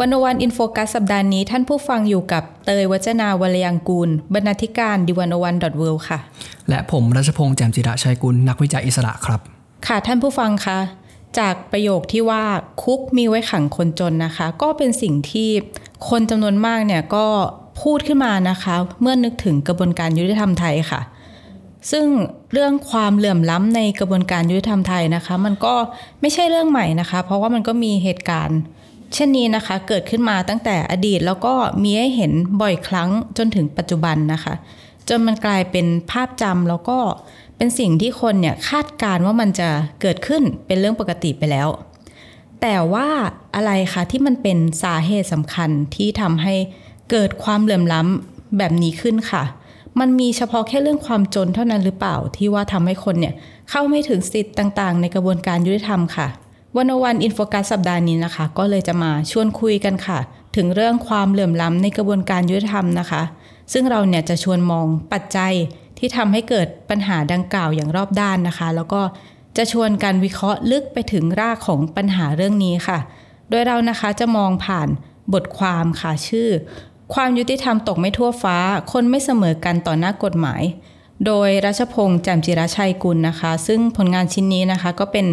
วันวันอินโฟกัสสัปดาห์นี้ท่านผู้ฟังอยู่กับเตยวัจนาวรยังกูล บรรณาธิการดิวันวันดอทเวค่ะ และผมรัชพงษ์แจ่มจิระชัยกุล นักวิจัยอิสระครับ ค่ะท่านผู้ฟังคะจากประโยคที่ว่าคุกมีไว้ขังคนจนนะคะ ก็เป็นสิ่งที่คนจำนวนมากเนี่ยก็พูดขึ้นมานะคะ เมื่อนึกถึงกระบวนการยุติธรรมไทยค่ะ ซึ่งเรื่องความเหลื่อมล้ำในกระบวนการยุติธรรมไทยนะคะ มันก็ไม่ใช่เรื่องใหม่นะคะ เพราะว่ามันก็มีเหตุการณ์ เช่นนี้นะคะเกิดขึ้นมาตั้งแต่อดีตแล้วก็มีให้เห็นบ่อยครั้งจนถึงปัจจุบันนะคะ จนมันกลายเป็นภาพจำแล้วก็เป็นสิ่งที่คนเนี่ยคาดการณ์ว่ามันจะเกิดขึ้นเป็นเรื่องปกติไปแล้ว แต่ว่าอะไรคะที่มันเป็นสาเหตุสำคัญที่ทำให้เกิดความเหลื่อมล้ำแบบนี้ขึ้นค่ะ มันมีเฉพาะแค่เรื่องความจนเท่านั้นหรือเปล่าที่ว่าทำให้คนเนี่ยเข้าไม่ถึงสิทธิ์ต่างๆ ในกระบวนการยุติธรรมค่ะ วันวันอินโฟกัสสัปดาห์นี้นะคะ ก็เลยจะมาชวนคุยกันค่ะ ถึงเรื่องความเหลื่อมล้ำในกระบวนการยุติธรรมนะคะ ซึ่งเราเนี่ยจะชวนมองปัจจัยที่ทำให้เกิดปัญหาดังกล่าวอย่างรอบด้านนะคะ แล้วก็จะชวนการวิเคราะห์ลึกไปถึงรากของปัญหาเรื่องนี้ค่ะ โดยเรานะคะจะมองผ่านบทความค่ะชื่อ ความยุติธรรมตกไม่ทั่วฟ้า คนไม่เสมอกันต่อหน้ากฎหมาย โดยรัชพงษ์แจ่มจิรชัยกุลนะคะ ซึ่งผลงานชิ้นนี้นะคะก็เป็น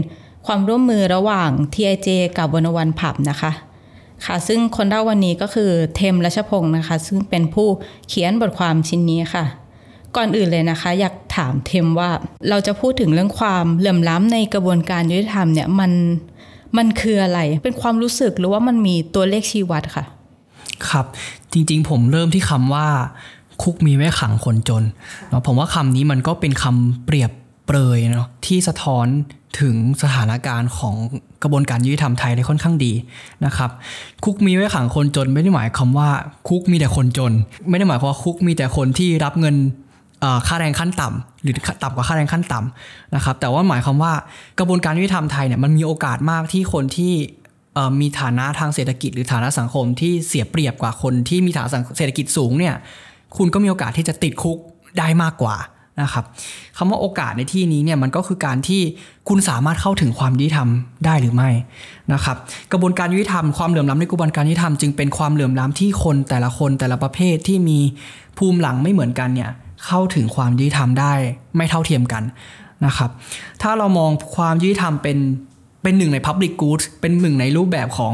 ความร่วมมือระหว่าง TIJ กับวันวันผับนะคะ ค่ะซึ่งคนเล่าวันนี้ก็คือเทมรัชพงศ์นะคะ ซึ่งเป็นผู้เขียนบทความชิ้นนี้ค่ะ ก่อนอื่นเลยนะคะ อยากถามเทมว่าเราจะพูดถึงเรื่องความเหลื่อมล้ำในกระบวนการยุติธรรมเนี่ยมันมันคืออะไรเป็นความรู้สึกหรือว่ามันมีตัวเลขชี้วัดค่ะ ครับจริงๆ ผมเริ่มที่คำว่าคุกมีไว้ขังคนจนเนาะผมว่าคำนี้มันก็เป็นคำเปรียบเปรยเนาะที่สะท้อน ถึงสถานการณ์ของกระบวนการยุติธรรมไทยได้ค่อนข้างดีนะครับ คุกมีไว้ขังคนจนไม่ได้หมายความว่าคุกมีแต่คนจน ไม่ได้หมายความว่าคุกมีแต่คนที่รับเงินค่าแรงขั้นต่ำหรือต่ำกว่าค่าแรงขั้นต่ำนะครับ แต่ว่าหมายความว่ากระบวนการยุติธรรมไทยเนี่ยมันมีโอกาสมากที่คนที่มีฐานะทางเศรษฐกิจ หรือฐานะสังคมที่เสียเปรียบกว่าคนที่มีฐานะเศรษฐกิจสูงเนี่ยคุณก็มีโอกาสที่จะติดคุกได้มากกว่า นะครับคำว่าโอกาสในที่นี้เนี่ยมันก็คือการที่คุณสามารถเข้าถึงความยุติธรรมได้หรือไม่นะครับกระบวนการยุติธรรมความเหลื่อมล้ำในกระบวนการยุติธรรมจึงเป็นความเหลื่อมล้ำที่คนแต่ละคนแต่ละประเภทที่มีภูมิหลังไม่เหมือนกันเนี่ยเข้าถึงความยุติธรรมได้ไม่เท่าเทียมกันนะครับถ้าเรามองความยุติธรรมเป็นเป็นหนึ่งใน Public Good เป็นหนึ่งในรูปแบบของ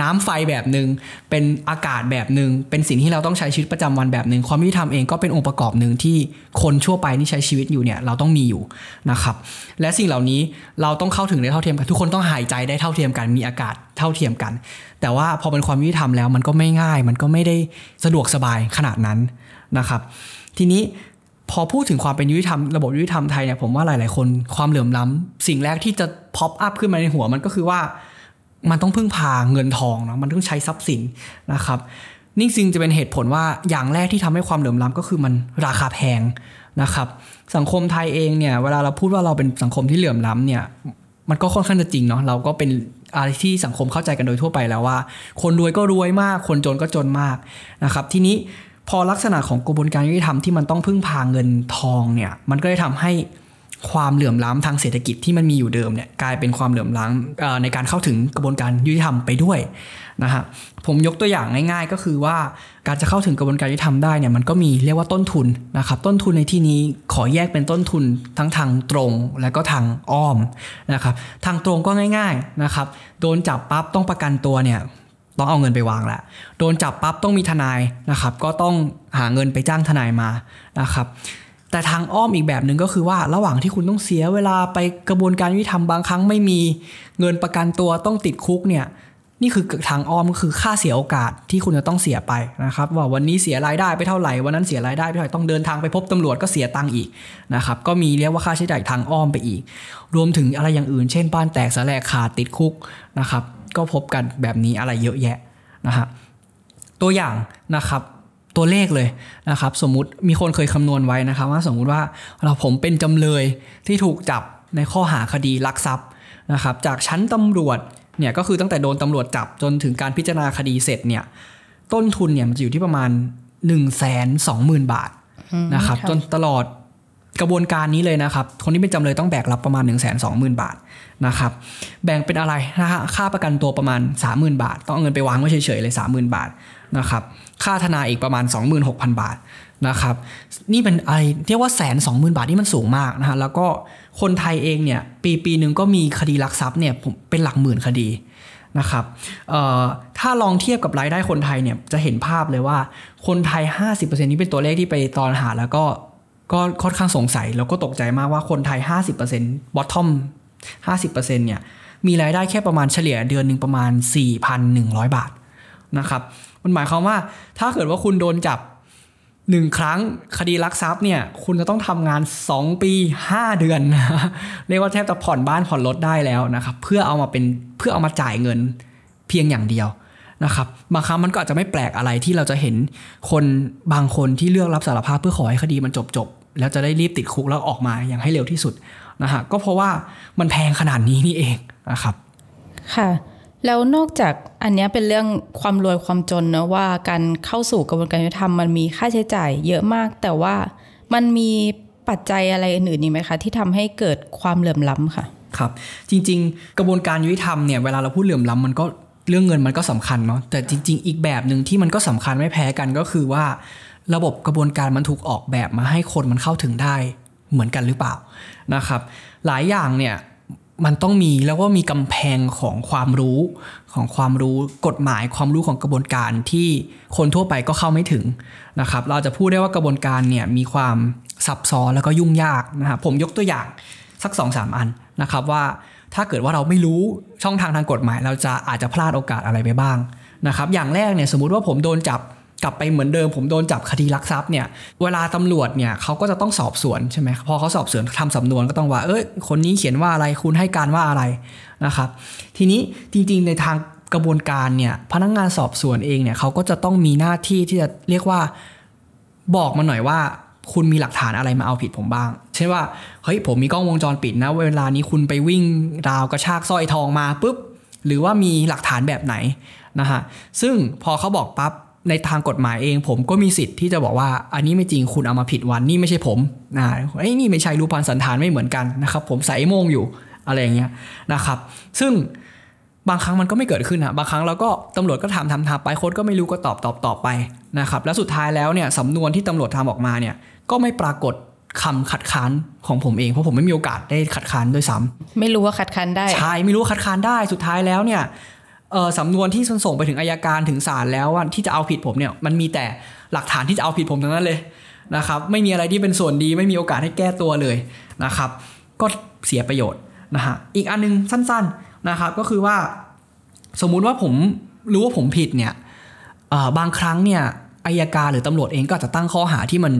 น้ำไฟแบบหนึง่งเป็นอากาศแบบหนึง่งเป็นสิ่งที่เราต้องใช้ชีวิตประจำวันแบบหนึง่งความยุติธรรมเองก็เป็นองค์ประกอบหนึ่งที่คนชั่วไปที่ใช้ชีวิตอยู่เนี่ยเราต้องมีอยู่นะครับและสิ่งเหล่านี้เราต้องเข้าถึงได้เท่าเทียมกันทุกคนต้องหายใจได้เท่าเทียมกันมีอากาศเท่าเทียมกัน แต่ว่าพอเป็นความยุติธรรมแล้วมันก็ไม่ง่าย มันก็ไม่ได้สะดวกสบายขนาดนั้นนะครับทีนี้พอพูดถึงความเป็นยุติธรรมระบบยุติธรรมไทยเนี่ยผมว่าหลาย ๆ คนความเหลื่อมล้ำสิ่งแรกที่จะพ็อปอัพขึ้นมาในหัวมันก็คือว่า มันต้องพึ่งพาเงินทองเนาะมันต้องใช้ทรัพย์สินนะครับนี่จริงจะเป็นเหตุผลว่าอย่างแรกที่ทำให้ความเหลื่อมล้ำก็คือมันราคาแพงนะครับ สังคมไทยเองเนี่ยเวลาเราพูดว่าเราเป็นสังคมที่เหลื่อมล้ำเนี่ยมันก็ค่อนข้างจะจริงเนาะเราก็เป็นอะไรที่สังคมเข้าใจกันโดยทั่วไปแล้วว่า คนรวยก็รวยมาก คนจนก็จนมากนะครับ ทีนี้พอลักษณะของกระบวนการยุติธรรมที่มันต้องพึ่งพาเงินทองเนี่ยมันก็เลยทำให้ ความเหลื่อมล้ำทางเศรษฐกิจที่มันมีอยู่เดิมเนี่ยกลายเป็นความเหลื่อมล้ำในการเข้าถึงกระบวนการยุติธรรมไปด้วยนะฮะผมยกตัวอย่างง่าย ๆ ก็คือว่าการจะเข้าถึงกระบวนการยุติธรรมได้เนี่ยมันก็มีเรียกว่าต้นทุนนะครับต้นทุนในที่นี้ขอแยกเป็นต้นทุนทั้งทางตรงและก็ทางอ้อมนะครับทางตรงก็ง่ายๆนะครับโดนจับปั๊บต้องประกันตัวเนี่ยต้องเอาเงินไปวางแหละ โดนจับปั๊บต้องมีทนายนะครับ ก็ต้องหาเงินไปจ้างทนายมานะครับ แต่ทางอ้อมอีกแบบหนึ่งก็คือว่าระหว่างที่คุณต้องเสียเวลาไปกระบวนการยุติธรรมบางครั้งไม่มีเงินประกันตัวต้องติดคุกเนี่ยนี่คือทางอ้อมก็คือค่าเสียโอกาสที่คุณจะต้องเสียไปนะครับว่าวันนี้เสียรายได้ไปเท่าไหร่วันนั้นเสียรายได้ไปเท่าไหร่ต้องเดินทางไปพบตำรวจก็เสียตังค์อีกนะครับก็มีเรียกว่าค่าใช้จ่ายทางอ้อมไปอีก รวมถึงอะไรอย่างอื่น เช่นบ้านแตกสลายขาดติดคุกนะครับก็พบกันแบบนี้อะไรเยอะแยะนะฮะตัวอย่างนะครับ ตัวเลขเลยนะครับสมมุติมีคนเคยคำนวณไว้นะครับว่าสมมุติว่าเราผมเป็นจำเลยที่ถูกจับในข้อหาคดีลักทรัพย์นะครับจากชั้นตำรวจเนี่ยก็คือตั้งแต่โดนตำรวจจับจนถึงการพิจารณาคดีเสร็จเนี่ยต้นทุนเนี่ยมันจะอยู่ที่ประมาณ 1 2 0 0 0 0 บาทนะครับค่ะจนตลอดกระบวนการนี้เลยนะครับ คนที่เป็นจำเลยต้องแบกรับประมาณ 1 2 0 0 0 0 บาทนะครับ แบ่งเป็นอะไรนะฮะค่าประกันตัวประมาณ 30,000 บาท ต้องเอาเงินไปวางไว้เฉยๆเลย 30,000 บาท นะครับค่าทนายอีกประมาณ 26,000 บาทนะครับนี่เป็นอะไรเรียกว่าแสนสองหมื่นบาทนี่มันสูงมากนะฮะแล้วก็คนไทยเองเนี่ยปีปีหนึ่งก็มีคดีลักทรัพย์เนี่ยผมเป็นหลักหมื่นคดีนะครับถ้าลองเทียบกับรายได้คนไทยเนี่ยจะเห็นภาพเลยว่าคนไทย 50%นี้เป็นตัวเลขที่ไปตอนหาแล้วก็ก็ค่อนข้างสงสัยแล้วก็ตกใจมากว่าคนไทย 50% bottom 50%เนี่ยมีรายได้แค่ประมาณเฉลี่ยเดือนหนึ่งประมาณ 4,100 บาทนะครับ มันหมายความว่าถ้าเกิดว่าคุณโดนจับหนึ่งครั้งคดีลักทรัพย์เนี่ย คุณจะต้องทำงาน 2 ปี 5 เดือนนะเรียกว่าแทบจะผ่อนบ้านผ่อนรถได้แล้วนะครับ เพื่อเอามาเป็นเพื่อเอามาจ่ายเงินเพียงอย่างเดียวนะครับบางครั้งมันก็อาจจะไม่แปลกอะไรที่เราจะเห็นคนบางคนที่เลือกรับสารภาพเพื่อขอให้คดีมันจบจบแล้วจะได้รีบติดคุกแล้วออกมาอย่างให้เร็วที่สุดนะฮะก็เพราะว่ามันแพงขนาดนี้นี่เองนะครับ ค่ะ แล้วนอกจากอันนี้เป็นเรื่องความรวยความจนเนะว่าการเข้าสู่กระบวนการยุติธรรมมันมีค่าใช้จ่ายเยอะมาก แต่ว่ามันมีปัจจัยอะไรอื่นๆอีกไหมคะ ที่ทำให้เกิดความเหลื่อมล้ำค่ะ ครับ จริง ๆ กระบวนการยุติธรรมเนี่ยเวลาเราพูดเหลื่อมล้ำมันก็เรื่องเงินมันก็สำคัญเนาะแต่จริง ๆ อีกแบบหนึ่งที่มันก็สำคัญไม่แพ้กันก็คือว่า ระบบกระบวนการมันถูกออกแบบมาให้คนมันเข้าถึงได้เหมือนกันหรือเปล่านะครับ หลายอย่างเนี่ย มันต้องมีแล้วก็มีกำแพงของความรู้ของความรู้กฎหมายความรู้ของกระบวนการที่คนทั่วไปก็เข้าไม่ถึงนะครับ เราจะพูดได้ว่ากระบวนการเนี่ยมีความซับซ้อนแล้วก็ยุ่งยากนะครับผมยกตัวอย่างสัก2อสามอันนะครับว่าถ้าเกิดว่าเราไม่รู้ช่องทางทางกฎหมาย เราจะอาจจะพลาดโอกาสอะไรไปบ้างนะครับ อย่างแรกเนี่ยสมมุติว่าผมโดนจับ กลับไปเหมือนเดิมผมโดนจับคดีลักทรัพย์เนี่ยเวลาตำรวจเนี่ยเขาก็จะต้องสอบสวนใช่ไหมพอเขาสอบสวนทำสำนวนก็ต้องว่าเอ้ยคนนี้เขียนว่าอะไรคุณให้การว่าอะไรนะครับ ทีนี้จริงๆในทางกระบวนการเนี่ยพนักงานสอบสวนเองเนี่ยเขาก็จะต้องมีหน้าที่ที่จะเรียกว่าบอกมาหน่อยว่าคุณมีหลักฐานอะไรมาเอาผิดผมบ้าง เช่นว่าเฮ้ยผมมีกล้องวงจรปิดนะเวลานี้คุณไปวิ่งราวกระชากสร้อยทองมาปุ๊บหรือว่ามีหลักฐานแบบไหนนะฮะซึ่งพอเขาบอกปั๊บ ในทางกฎหมายเองผมก็มีสิทธิ์ที่จะบอกว่าอันนี้ไม่จริงคุณเอามาผิดวันนี่ไม่ใช่ผมนะไอ้ยนี่ไม่ใช่รูปพันสันฐานไม่เหมือนกันนะครับผมใส่ไอ้โมงอยู่อะไรอย่างเงี้ยนะครับ ซึ่งบางครั้งมันก็ไม่เกิดขึ้นอะบางครั้งเราก็ตำรวจก็ถามทำทำไปโค้ดก็ไม่รู้ก็ตอบตอบตอบไปนะครับแล้วสุดท้ายแล้วเนี่ยสำนวนที่ตำรวจทำออกมาเนี่ยก็ไม่ปรากฏคำขัดค้านของผมเองเพราะผมไม่มีโอกาสได้ขัดค้านด้วยซ้ำไม่รู้ว่าคัดค้านได้ใช่ไม่รู้ว่าคัดค้านได้สุดท้ายแล้วเนี่ยเอ่อ สำนวนที่ส่งไปถึงอายการถึงศาลแล้วว่าที่จะเอาผิดผมเนี่ยมันมีแต่หลักฐานที่จะเอาผิดผมทั้งนั้นเลยนะครับไม่มีอะไรที่เป็นส่วนดีไม่มีโอกาสให้แก้ตัวเลยนะครับก็เสียประโยชน์นะฮะอีกอันนึงสั้นๆนะครับก็คือว่าสมมุติว่าผมรู้ว่าผมผิดเนี่ยบางครั้งเนี่ยอายการหรือตำรวจเองก็จะตั้งข้อหาที่มัน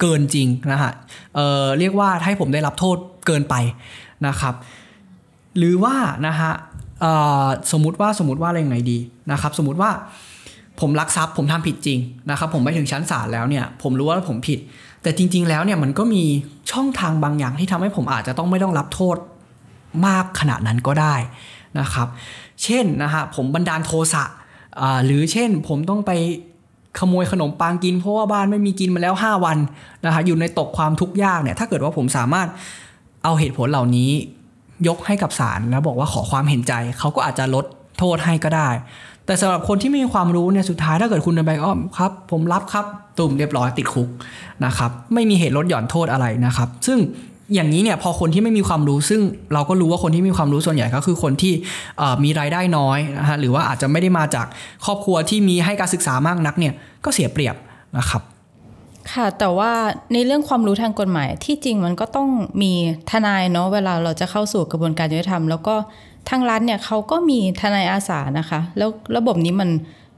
เกินจริงนะฮะเเรียกว่าให้ผมได้รับโทษเกินไปนะครับ หรือว่านะฮะ สมมติว่าสมมติว่าอะไรยังไงดีนะครับ สมมติว่าผมลักทรัพย์ผมทำผิดจริงนะครับ ผมไปถึงชั้นศาลแล้วเนี่ย ผมรู้ว่าผมผิด แต่จริง ๆ แล้วเนี่ยมันก็มีช่องทางบางอย่างที่ทำให้ผมอาจจะต้องไม่ต้องรับโทษมากขนาดนั้นก็ได้นะครับ เช่นนะฮะผมบันดาลโทสะหรือเช่นผมต้องไปขโมยขนมปังกินเพราะว่าบ้านไม่มีกินมาแล้ว 5 วันนะฮะอยู่ในตกความทุกข์ยากเนี่ยถ้าเกิดว่าผมสามารถเอาเหตุผลเหล่านี้ ยกให้กับศาลแล้วบอกว่าขอความเห็นใจ เขาก็อาจจะลดโทษให้ก็ได้ แต่สำหรับคนที่ไม่มีความรู้เนี่ยสุดท้ายถ้าเกิดคุณเดินไปอ้อมครับ ผมรับครับตุ่มเรียบร้อยติดคุกนะครับไม่มีเหตุลดหย่อนโทษอะไรนะครับ ซึ่งอย่างนี้เนี่ยพอคนที่ไม่มีความรู้ซึ่งเราก็รู้ว่าคนที่มีความรู้ส่วนใหญ่ก็คือคนที่มีรายได้น้อยนะฮะหรือว่าอาจจะไม่ได้มาจากครอบครัวที่มีให้การศึกษามากนักเนี่ยก็เสียเปรียบนะครับ ค่ะ แต่ว่าในเรื่องความรู้ทางกฎหมายที่จริงมันก็ต้องมีทนายเนาะเวลาเราจะเข้าสู่กระบวนการยุติธรรม แล้วก็ทางรัฐเนี่ยเขาก็มีทนายอาสานะคะ แล้วระบบนี้มัน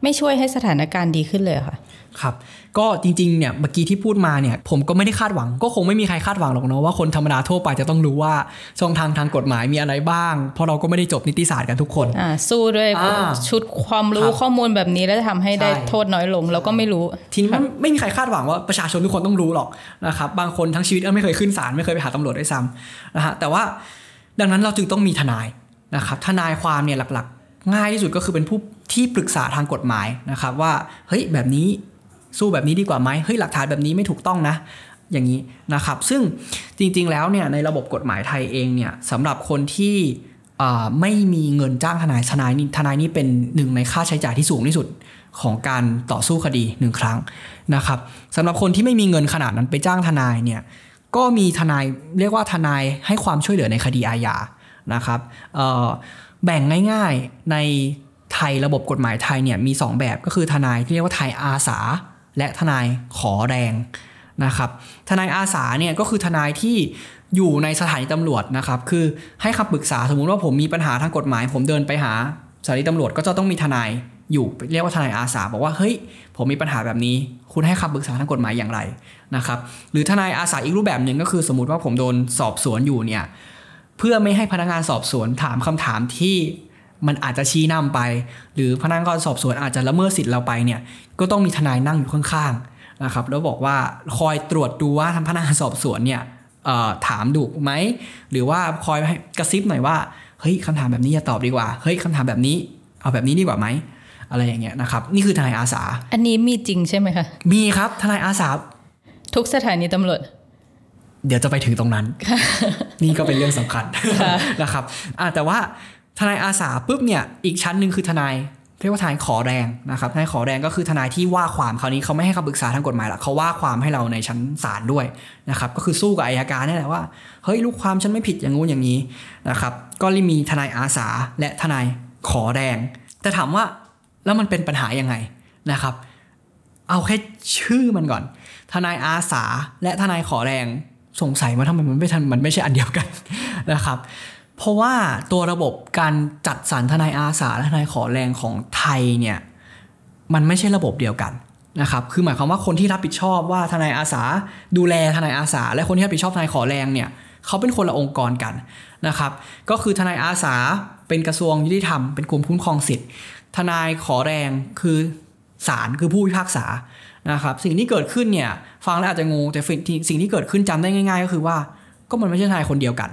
ไม่ช่วยให้สถานการณ์ดีขึ้นเลยค่ะ ครับก็จริงๆเนี่ยเมื่อกี้ที่พูดมาเนี่ยผมก็ไม่ได้คาดหวัง ก็คงไม่มีใครคาดหวังหรอกเนาะว่าคนธรรมดาทั่วไปจะต้องรู้ว่าช่องทางทางกฎหมายมีอะไรบ้าง เพราะเราก็ไม่ได้จบนิติศาสตร์กันทุกคนอ่าสู้ด้วยอ่าชุดความรู้ครับข้อมูลแบบนี้แล้วจะทำให้ได้ใช่โทษน้อยลงเราก็ไม่รู้ทีนี้มันไม่มีใครคาดหวังว่าประชาชนทุกคนต้องรู้หรอกนะครับบางคนทั้งชีวิตก็ไม่เคยขึ้นศาลไม่เคยไปหาตำรวจด้วยซ้ำนะฮะแต่ว่าดังนั้นเราจึงต้องมีทนายนะครับทนายความเนี่ยหลักๆ ง่ายที่สุดก็คือเป็นผู้ที่ปรึกษาทางกฎหมายนะครับว่าเฮ้ยแบบนี้ สู้แบบนี้ดีกว่าไหมเฮ้ยหลักฐานแบบนี้ไม่ถูกต้องนะ อย่างนี้นะครับ ซึ่งจริงๆแล้วเนี่ยในระบบกฎหมายไทยเองเนี่ยสำหรับคนที่ไม่มีเงินจ้างทนายทนายนี่ทนายนี่เป็นหนึ่งในค่าใช้จ่ายที่สูงที่สุดของการต่อสู้คดีหนึ่งครั้งนะครับสำหรับคนที่ไม่มีเงินขนาดนั้นไปจ้างทนายเนี่ยก็มีทนายเรียกว่าทนายให้ความช่วยเหลือในคดีอาญานะครับแบ่งง่ายๆในไทยระบบกฎหมายไทยเนี่ยมี 2 แบบก็คือทนายที่เรียกว่าทนายอาสา และทนายขอแรงนะครับทนายอาสาเนี่ยก็คือทนายที่อยู่ในสถานีตำรวจนะครับคือให้คำปรึกษาสมมุติว่าผมมีปัญหาทางกฎหมาย ผมเดินไปหาสถานีตำรวจก็จะต้องมีทนายอยู่เรียกว่าทนายอาสาบอกว่าเฮ้ยผมมีปัญหาแบบนี้ คุณให้คำปรึกษาทางกฎหมายอย่างไรนะครับหรือทนายอาสาอีกรูปแบบหนึ่งก็คือ สมมติว่าผมโดนสอบสวนอยู่เนี่ยเพื่อไม่ให้พนักงานสอบสวนถามคำถามที่ มันอาจจะชี้นำไป หรือพนักงานสอบสวนอาจจะละเมิดสิทธิ์เราไปเนี่ยก็ต้องมีทนายนั่งอยู่ข้างๆนะครับแล้วบอกว่าคอยตรวจดูว่าทางพนักงานสอบสวนเนี่ยเอ่อถามดุไหมหรือว่าคอยให้กระซิบหน่อยว่าเฮ้ยคำถามแบบนี้อย่าตอบดีกว่าเฮ้ยคำถามแบบนี้เอาแบบนี้ดีกว่าไหมอะไรอย่างเงี้ยนะครับนี่คือทนายอาสา อันนี้มีจริงใช่ไหมคะมีครับทนายอาสา ทุกสถานีตำรวจเดี๋ยวจะไปถึงตรงนั้น นี่ก็เป็นเรื่องสำคัญค่ะนะครับอะแต่ว่า ทนายอาสาปุ๊บเนี่ยอีกชั้นหนึ่งคือทนายเรียกว่าทนายขอแรงนะครับทนายขอแรงก็คือทนายที่ว่าความคราวนี้เขาไม่ให้คำปรึกษาทางกฎหมายละเขาว่าความให้เราในชั้นศาลด้วยนะครับก็คือสู้กับอายการนี่แหละว่าเฮ้ยลูกความฉันไม่ผิดอย่างงู้นอย่างนี้นะครับก็มีทนายอาสาและทนายขอแรง แต่ถามว่าแล้วมันเป็นปัญหายังไงนะครับ เอาแค่ชื่อมันก่อน ทนายอาสาและทนายขอแรงสงสัยว่าทำไมมันไม่ทันมันไม่ใช่อันเดียวกันนะครับ เพราะว่าตัวระบบการจัดสรรทนายอาสาและทนายขอแรงของไทยเนี่ยมันไม่ใช่ระบบเดียวกันนะครับ คือหมายความว่าคนที่รับผิดชอบว่าทนายอาสา ดูแลทนายอาสา และคนที่รับผิดชอบทนายขอแรงเนี่ยเขาเป็นคนละองค์กรกันนะครับ ก็คือทนายอาสาเป็นกระทรวงยุติธรรมเป็นกลุ่มคุ้มครองสิทธิ์ ทนายขอแรงคือศาลคือผู้พิพากษานะครับ สิ่งที่เกิดขึ้นเนี่ยฟังแล้วอาจจะงงแต่สิ่งที่เกิดขึ้นจำได้ง่าย ๆ ก็คือว่า ก็มันไม่ใช่ทนายคนเดียวกัน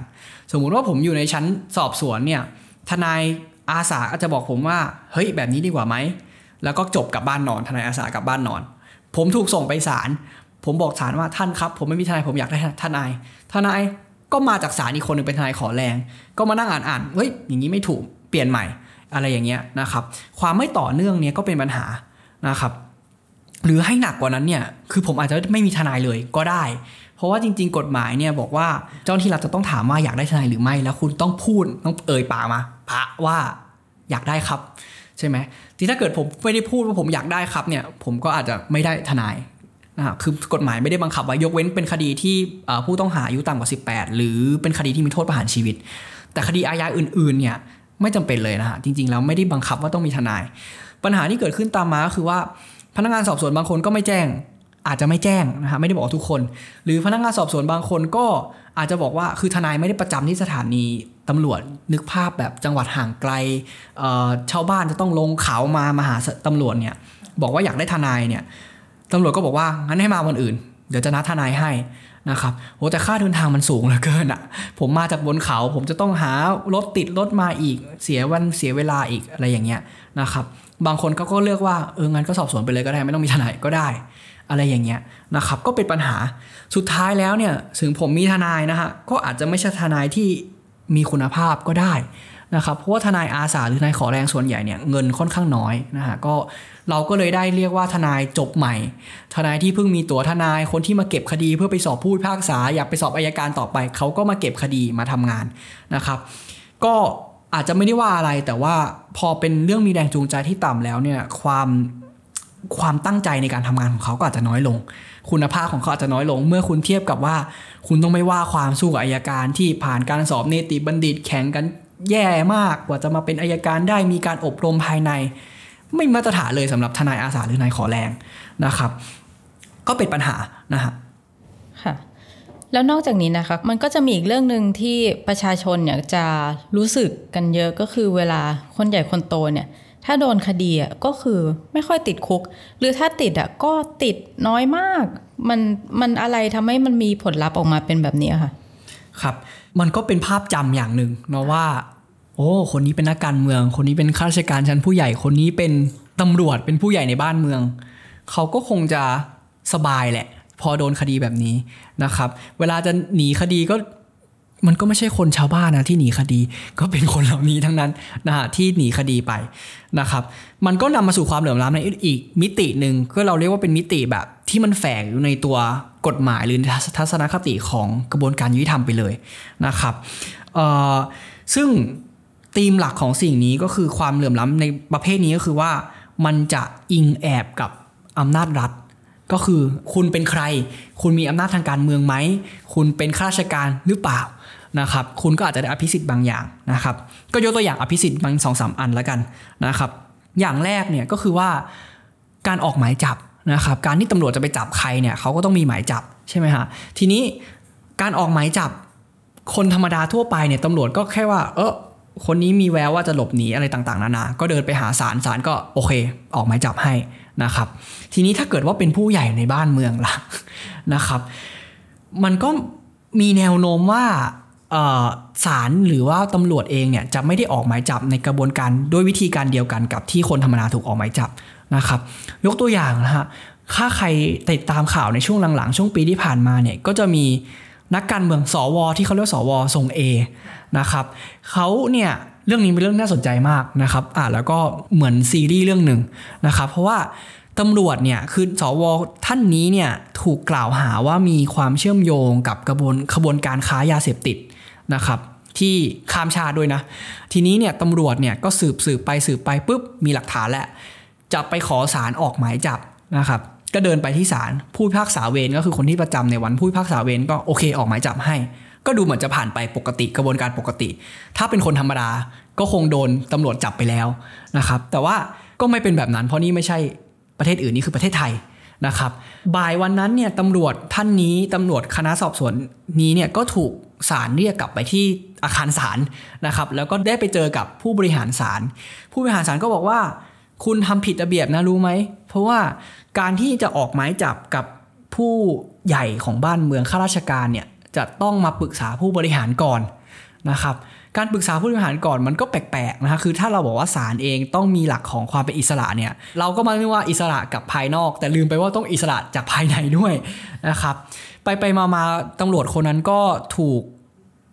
สมมุติว่าผมอยู่ในชั้นสอบสวนเนี่ยทนายอาสาอาจจะบอกผมว่าเฮ้ยแบบนี้ดีกว่าไหมแล้วก็จบกลับบ้านนอนทนายอาสากลับบ้านนอน ผมถูกส่งไปศาลผมบอกศาลว่าท่านครับ ผมไม่มีทนายผมอยากได้ทนาย ทนายก็มาจากศาลอีกคนหนึ่งเป็นทนายขอแรง ก็มานั่งอ่านอ่านเฮ้ยอย่างนี้ไม่ถูกเปลี่ยนใหม่อะไรอย่างเงี้ยนะครับ ความไม่ต่อเนื่องเนี้ยก็เป็นปัญหานะครับ หรือให้หนักกว่านั้นเนี่ยคือผมอาจจะไม่มีทนายเลยก็ได้ เพราะว่าจริง ๆ กฎหมายเนี่ยบอกว่าเจ้าหน้าที่รัฐจะต้องถามว่าอยากได้ทนายหรือไม่ แล้วคุณต้องพูดต้องเอ่ยปากมาพระว่าอยากได้ครับ ใช่ไหมที่ถ้าเกิดผมไม่ได้พูดว่าผมอยากได้ครับเนี่ย ผมก็อาจจะไม่ได้ทนายนะคือกฎหมายไม่ได้บังคับไว้ยกเว้นเป็นคดีที่ผู้ต้องหาอายุต่ำกว่า 18 หรือเป็นคดีที่มีโทษประหารชีวิต แต่คดีอาญาอื่น ๆ เนี่ยไม่จำเป็นเลยนะฮะจริง ๆ แล้วไม่ได้บังคับว่าต้องมีทนาย ปัญหาที่เกิดขึ้นตามมาก็คือว่าพนักงานสอบสวนบางคนก็ไม่แจ้ง อาจจะไม่แจ้งนะฮะไม่ได้บอกทุกคน หรือพนักงานสอบสวนบางคนก็อาจจะบอกว่าคือทนายไม่ได้ประจำที่สถานีตำรวจนึกภาพแบบจังหวัดห่างไกลชาวบ้านจะต้องลงเขามามาหาตำรวจเนี่ยบอกว่าอยากได้ทนายเนี่ยตำรวจก็บอกว่างั้นให้มาวันอื่น เดี๋ยวจะนัดทนายให้นะครับโหแต่ค่าเดินทางมันสูงเหลือเกินอะ ผมมาจากบนเขา ผมจะต้องหารถติดรถมาอีกเสียวันเสียเวลาอีกอะไรอย่างเงี้ยนะครับ บางคนก็ก็เลือกว่าเอองั้นก็สอบสวนไปเลยก็ได้ ไม่ต้องมีทนายก็ได้ อะไรอย่างเงี้ยนะครับก็เป็นปัญหาสุดท้ายแล้วเนี่ยถึงผมมีทนายนะฮะก็อาจจะไม่ใช่ทนายที่มีคุณภาพก็ได้นะครับเพราะว่าทนายอาสาหรือทนายขอแรงส่วนใหญ่เนี่ยเงินค่อนข้างน้อยนะฮะก็เราก็เลยได้เรียกว่าทนายจบใหม่ ทนายที่เพิ่งมีตัวทนายคนที่มาเก็บคดีเพื่อไปสอบผู้พิพากษา อยากไปสอบอายการต่อไป เขาก็มาเก็บคดีมาทำงานนะครับ ก็อาจจะไม่ได้ว่าอะไรแต่ว่าพอเป็นเรื่องมีแรงจูงใจที่ต่ำแล้วเนี่ยความ ความตั้งใจในการทำงานของเขาก็อาจจะน้อยลง คุณภาพของเขาอาจจะน้อยลง เมื่อคุณเทียบกับว่า คุณต้องไม่ว่าความสู้กับอายการที่ผ่านการสอบเนติบัณฑิตแข่งกันแย่มากกว่าจะมาเป็นอายการได้มีการอบรมภายใน ไม่มาตรฐานเลยสำหรับทนายอาสาหรือนายขอแรงนะครับ ก็เป็นปัญหานะฮะค่ะแล้วนอกจากนี้นะคะมันก็จะมีอีกเรื่องหนึ่งที่ประชาชนเนี่ยจะรู้สึกกันเยอะก็คือเวลาคนใหญ่คนโตเนี่ย ถ้าโดนคดีอะก็คือไม่ค่อยติดคุก หรือถ้าติดอะก็ติดน้อยมาก มันมันอะไรทำให้มันมีผลลัพธ์ออกมาเป็นแบบนี้ค่ะ ครับ มันก็เป็นภาพจำอย่างหนึ่งเนาะว่า โอ้คนนี้เป็นนักการเมือง คนนี้เป็นข้าราชการชั้นผู้ใหญ่คนนี้เป็นตำรวจเป็นผู้ใหญ่ในบ้านเมือง เขาก็คงจะสบายแหละ พอโดนคดีแบบนี้นะครับ เวลาจะหนีคดีก็ มันก็ไม่ใช่คนชาวบ้านนะที่หนีคดี ก็เป็นคนเหล่านี้ทั้งนั้นนะฮะที่หนีคดีไปนะครับ มันก็นำมาสู่ความเหลื่อมล้ำในอีกมิติหนึ่งก็เราเรียกว่าเป็นมิติแบบที่มันแฝงอยู่ในตัวกฎหมายหรือทัศนคติของกระบวนการยุติธรรมไปเลยนะครับเออซึ่งธีมหลักของสิ่งนี้ก็คือความเหลื่อมล้ำในประเภทนี้ก็คือว่ามันจะอิงแอบกับอำนาจรัฐ ก็คือคุณเป็นใคร คุณมีอำนาจทางการเมืองไหม คุณเป็นข้าราชการหรือเปล่า นะครับคุณก็อาจจะได้อภิสิทธิ์บางอย่างนะครับก็ยกตัวอย่างอภิสิทธิ์บางสองสามอันแล้วกันนะครับอย่างแรกเนี่ยก็คือว่าการออกหมายจับนะครับการที่ตำรวจจะไปจับใครเนี่ยเขาก็ต้องมีหมายจับใช่ไหมฮะทีนี้การออกหมายจับคนธรรมดาทั่วไปเนี่ยตำรวจก็แค่ว่า เออคนนี้มีแววว่าจะหลบหนีอะไรต่างๆนานา ก็เดินไปหาศาลศาลก็โอเค ออกหมายจับให้นะครับ ทีนี้ถ้าเกิดว่าเป็นผู้ใหญ่ในบ้านเมืองล่ะนะครับ มันก็มีแนวโน้มว่า ศาลหรือว่าตำรวจเองเนี่ยจะไม่ได้ออกหมายจับในกระบวนการด้วยวิธีการเดียวกันกับที่คนธรรมดาถูกออกหมายจับนะครับ ยกตัวอย่างนะฮะถ้าใครติดตามข่าวในช่วงหลังๆ ช่วงปีที่ผ่านมาเนี่ยก็จะมีนักการเมืองสวที่เขาเรียกสวทรงเอนะครับเขาเนี่ยเรื่องนี้เป็นเรื่องน่าสนใจมากนะครับอ่าแล้วก็เหมือนซีรีส์เรื่องหนึ่งนะครับเพราะว่าตำรวจเนี่ยคือสวท่านนี้เนี่ยถูกกล่าวหาว่ามีความเชื่อมโยงกับกระบวนขบวนการค้ายาเสพติด นะครับที่ข้ามชาติด้วยนะ ทีนี้เนี่ยตำรวจเนี่ยก็สืบสืบไปสืบไปปุ๊บมีหลักฐานแล้วจะไปขอสารออกหมายจับนะครับก็เดินไปที่ศาลผู้พิพากษาเวรก็คือคนที่ประจำในวันผู้พิพากษาเวรก็โอเคออกหมายจับให้ ก็ดูเหมือนจะผ่านไปปกติกระบวนการปกติ ถ้าเป็นคนธรรมดาก็คงโดนตำรวจจับไปแล้วนะครับแต่ว่าก็ไม่เป็นแบบนั้นเพราะนี่ไม่ใช่ประเทศอื่นนี่คือประเทศไทย นะครับบ่ายวันนั้นเนี่ยตำรวจท่านนี้ตำรวจคณะสอบสวนนี้เนี่ยก็ถูกศาลเรียกกลับไปที่อาคารศาลนะครับแล้วก็ได้ไปเจอกับผู้บริหารศาลผู้บริหารศาลก็บอกว่า คุณทำผิดระเบียบนะรู้ไหม เพราะว่าการที่จะออกหมายจับกับผู้ใหญ่ของบ้านเมืองข้าราชการเนี่ยจะต้องมาปรึกษาผู้บริหารก่อนนะครับ การปรึกษาผู้บริหารก่อนมันก็แปลกๆนะคือถ้าเราบอกว่าศาลเองต้องมีหลักของความเป็นอิสระเนี่ยเราก็มาเรียกว่าอิสระกับภายนอก แต่ลืมไปว่าต้องอิสระจากภายในด้วยนะครับไปไปมามาตำรวจคนนั้นก็ถูก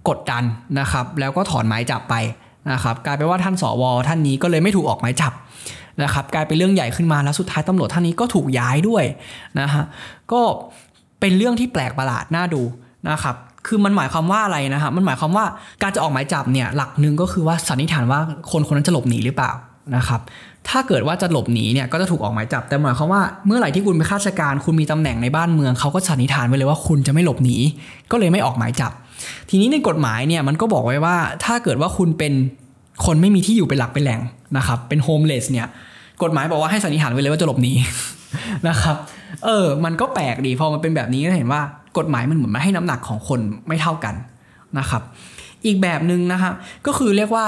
กดดันนะครับ แล้วก็ถอนหมายจับไปนะครับกลายเป็นว่าท่านสวท่านนี้ก็เลยไม่ถูกออกหมายจับนะครับกลายเป็นเรื่องใหญ่ขึ้นมาแล้วสุดท้ายตำรวจท่านนี้ก็ถูกย้ายด้วยนะฮะก็เป็นเรื่องที่แปลกประหลาดน่าดูนะครับ คือมันหมายความว่าอะไรนะฮะมันหมายความว่าการจะออกหมายจับเนี่ยหลักหนึ่งก็คือว่าสันนิษฐานว่าคนคนนั้นจะหลบหนีหรือเปล่านะครับถ้าเกิดว่าจะหลบหนีเนี่ยก็จะถูกออกหมายจับแต่หมายความว่าเมื่อไหร่ที่คุณเป็นข้าราชการ คุณมีตำแหน่งในบ้านเมืองเขาก็สันนิษฐานไว้เลยว่าคุณจะไม่หลบหนีก็เลยไม่ออกหมายจับ ทีนี้ในกฎหมายเนี่ยมันก็บอกไว้ว่า ถ้าเกิดว่าคุณเป็นคนไม่มีที่อยู่เป็นหลักเป็นแหล่งนะครับเป็นโฮมเลสเนี่ยกฎหมายบอกว่าให้สันนิษฐานไว้เลยว่าจะหลบหนีนะครับเออมันก็แปลกดีพอมันเป็นแบบนี้ก็เห็นว่า กฎหมายมันเหมือนมาให้น้ำหนักของคนไม่เท่ากันนะครับ อีกแบบหนึ่งนะครับก็คือเรียกว่า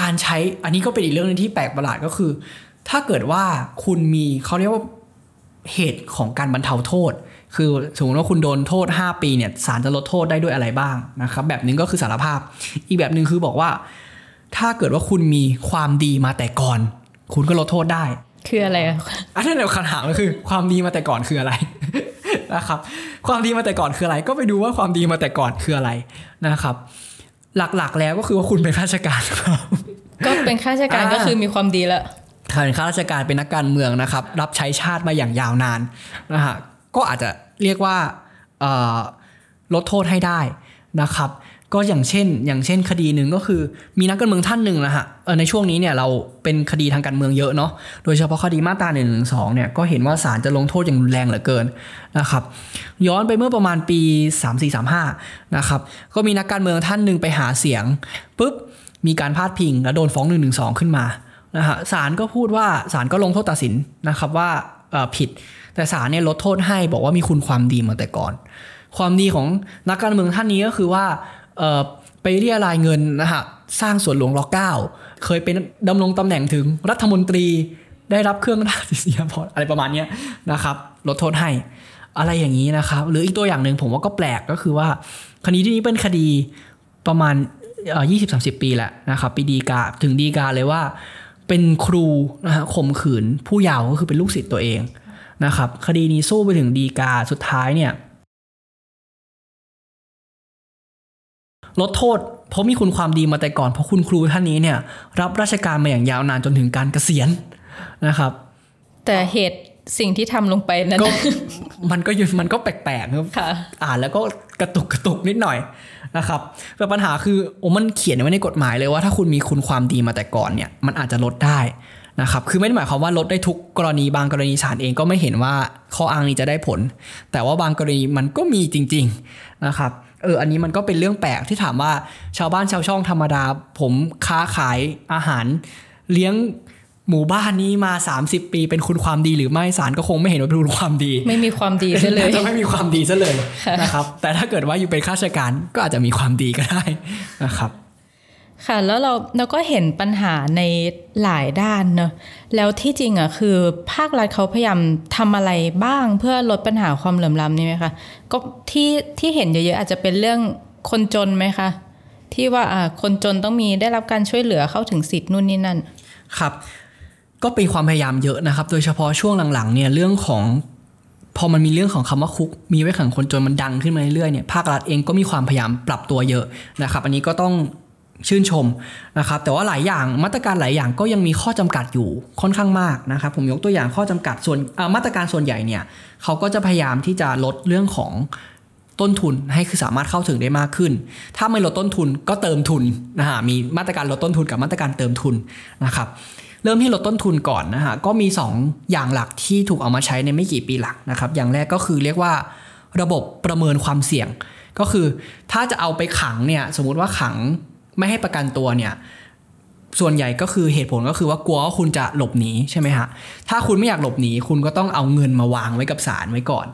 การใช้อันนี้ก็เป็นอีกเรื่องนึงที่แปลกประหลาดก็คือ ถ้าเกิดว่าคุณมีเขาเรียกว่าเหตุของการบรรเทาโทษ คือสมมติว่าคุณโดนโทษ 5 ปีเนี่ยศาลจะลดโทษได้ด้วยอะไรบ้างนะครับ แบบหนึงก็คือสารภาพ อีกแบบหนึ่งคือบอกว่า ถ้าเกิดว่าคุณมีความดีมาแต่ก่อน คุณก็ลดโทษได้ คืออะไรอะอันนั้นเดี๋ยวคำถามก็คือ ความดีมาแต่ก่อนคืออะไร นะครับ ความดีมาแต่ก่อนคืออะไร ก็ไปดูว่าความดีมาแต่ก่อนคืออะไรนะครับ หลักๆแล้วก็คือว่าคุณเป็นข้าราชการครับก็เป็นข้าราชการอ่าก็คือมีความดีแล้วถ้าเป็นข้าราชการเป็นนักการเมืองนะครับ รับใช้ชาติมาอย่างยาวนานนะฮะก็อาจจะเรียกว่าเอ่อลดโทษให้ได้นะครับ ก็อย่างเช่น อย่างเช่นคดีหนึ่งก็คือมีนักการเมืองท่านหนึ่งนะฮะในช่วงนี้เนี่ยเราเป็นคดีทางการเมืองเยอะเนาะโดยเฉพาะคดีมาตรา1นึเนี่ยก็เห็นว่าศาลจะลงโทษอย่างรุนแรงเหลือเกินนะครับย้อนไปเมื่อประมาณปี 3435นะครับก็มีนักการเมืองท่านหนึ่งไปหาเสียงปุ๊บมีการพาดพิงแล้วโดนฟ้อง1นึขึ้นมานะฮะศาลก็พูดว่าศาลก็ลงโทษตัดสินนะครับว่าผิด แต่ศาลเนี่ยลดโทษให้บอกว่ามีคุณความดีมาแต่ก่อน ความดีของนักการเมืองท่านนี้ก็คือว่า ไปเรียรายเงินนะฮะสร้างสวนหลวงรเก้าเคยเป็นดำรงตำแหน่งถึงรัฐมนตรีได้รับเครื่องราชสีพรอะไรประมาณนี้นะครับลดโทษให้อะไรอย่างนี้นะครับ หรืออีกตัวอย่างหนึ่งผมว่าก็แปลกก็คือว่าคดีที่นี้เป็นคดีประมาณยี่สิบสาสิบปีแหละนะครับปีดีกาถึงดีกาเลยว่า เป็นครูนะฮะข่มขืนผู้เยาว์ก็คือเป็นลูกศิษย์ตัวเองนะครับ คดีนี้สู้ไปถึงดีกาสุดท้ายเนี่ย ลดโทษ เพราะมีคุณความดีมาแต่ก่อน เพราะคุณครูท่านนี้เนี่ยรับราชการมาอย่างยาวนานจนถึงการเกษียณนะครับ แต่เหตุสิ่งที่ทำลงไปนั้นก็มันก็อยู่มันก็แปลกๆครับค่ะอ่านแล้วก็กระตุกกระตุกนิดหน่อยนะครับแต่ปัญหาคือโอ้มันเขียนไว้ในกฎหมายเลยว่าถ้าคุณมีคุณความดีมาแต่ก่อนเนี่ยมันอาจจะลดได้นะครับคือไม่ได้หมายความว่าลดได้ทุกกรณีบางกรณีศาลเองก็ไม่เห็นว่าข้ออ้างนี้จะได้ผล แต่ว่าบางกรณีมันก็มีจริง ๆนะครับเอออันนี้มันก็เป็นเรื่องแปลกที่ถามว่าชาวบ้านชาวช่องธรรมดา ผมค้าขายอาหาร เลี้ยงหมู่บ้านนี้มา 30 ปีเป็นคุณความดีหรือไม่ศาลก็คงไม่เห็นว่าเป็นคุณความดี ไม่มีความดีซะเลยจะไม่มีความดีซะเลยค่ะนะครับ แต่ถ้าเกิดว่าอยู่เป็นข้าราชการก็อาจจะมีความดีก็ได้นะครับ ค่ะแล้วเราเราก็เห็นปัญหาในหลายด้านเนอะแล้วที่จริงอะคือภาครัฐเขาพยายามทำอะไรบ้างเพื่อลดปัญหาความเหลื่อมล้ำนี่ไหมคะก็ที่ที่เห็นเยอะๆอาจจะเป็นเรื่องคนจนไหมคะที่ว่าอ่าคนจนต้องมีได้รับการช่วยเหลือเข้าถึงสิทธิ์นู่นนี่นั่น ครับ ก็เป็นความพยายามเยอะนะครับ โดยเฉพาะช่วงหลังๆเนี่ยเรื่องของพอมันมีเรื่องของคำว่าคุก มีไว้ขังคนจนมันดังขึ้นมาเรื่อยๆเนี่ยภาครัฐเองก็มีความพยายามปรับตัวเยอะนะครับ อันนี้ก็ต้อง ชื่นชมนะครับ แต่ว่าหลายอย่างมาตรการหลายอย่างก็ยังมีข้อจำกัดอยู่ค่อนข้างมากนะครับ ผมยกตัวอย่างข้อจำกัดส่วนมาตรการส่วนใหญ่เนี่ยเขาก็จะพยายามที่จะลดเรื่องของต้นทุนให้คือสามารถเข้าถึงได้มากขึ้น ถ้าไม่ลดต้นทุนก็เติมทุนนะฮะมีมาตรการลดต้นทุนกับมาตรการเติมทุนนะครับเริ่มที่ลดต้นทุนก่อนนะฮะก็มี 2 อย่างหลักที่ถูกเอามาใช้ในไม่กี่ปีหลักนะครับ อย่างแรกก็คือเรียกว่าระบบประเมินความเสี่ยง ก็คือถ้าจะเอาไปขังเนี่ยสมมุติว่าขัง ไม่ให้ประกันตัวเนี่ยส่วนใหญ่ก็คือเหตุผลก็คือว่ากลัวว่าคุณจะหลบหนีใช่ไหมฮะ ถ้าคุณไม่อยากหลบหนีคุณก็ต้องเอาเงินมาวางไว้กับศาลไว้ก่อน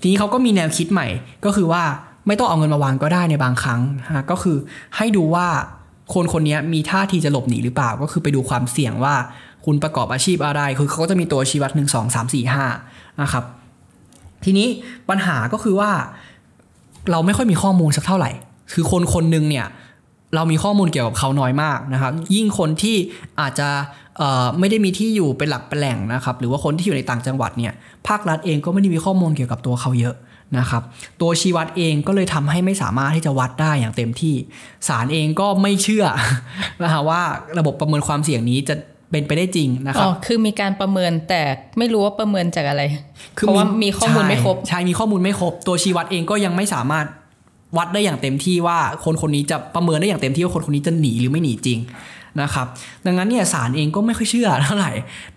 ทีนี้เขาก็มีแนวคิดใหม่ก็คือว่าไม่ต้องเอาเงินมาวางก็ได้ในบางครั้งฮะก็คือให้ดูว่าคนคนนี้มีท่าทีจะหลบหนีหรือเปล่า ก็คือไปดูความเสี่ยงว่าคุณประกอบอาชีพอะไร คือเขาก็จะมีตัวชี้วัดหนึ่งสองสามสี่ห้านะครับ ทีนี้ปัญหาก็คือว่าเราไม่ค่อยมีข้อมูลสักเท่าไหร่ คือคนคนหนึ่งเนี่ย เรามีข้อมูลเกี่ยวกับเขาน้อยมากนะครับ ยิ่งคนที่อาจจะเอ่อไม่ได้มีที่อยู่เป็นหลักเป็นแหล่งนะครับ หรือว่าคนที่อยู่ในต่างจังหวัดเนี่ย ภาครัฐเองก็ไม่ได้มีข้อมูลเกี่ยวกับตัวเขาเยอะนะครับ ตัวชี้วัดเองก็เลยทำให้ไม่สามารถที่จะวัดได้อย่างเต็มที่ ศาลเองก็ไม่เชื่อนะฮะว่าระบบประเมินความเสี่ยงนี้จะเป็นไปได้จริงนะคอ๋รัอบคือมีการประเมินแต่ไม่รู้ว่าประเมินจากอะไร คือเพราะว่ามีข้อมูลไม่ครบใช่ใช่ มีข้อมูลไม่ครบ ตัวชี้วัดเองก็ยังไม่สามารถ วัดได้อย่างเต็มที่ว่าคนคนนี้จะประเมินได้อย่างเต็มที่ว่าคนคนนี้จะหนีหรือไม่หนีจริงนะครับดังนั้นเนี่ยศาลเองก็ไม่ค่อยเชื่อเท่าไหร่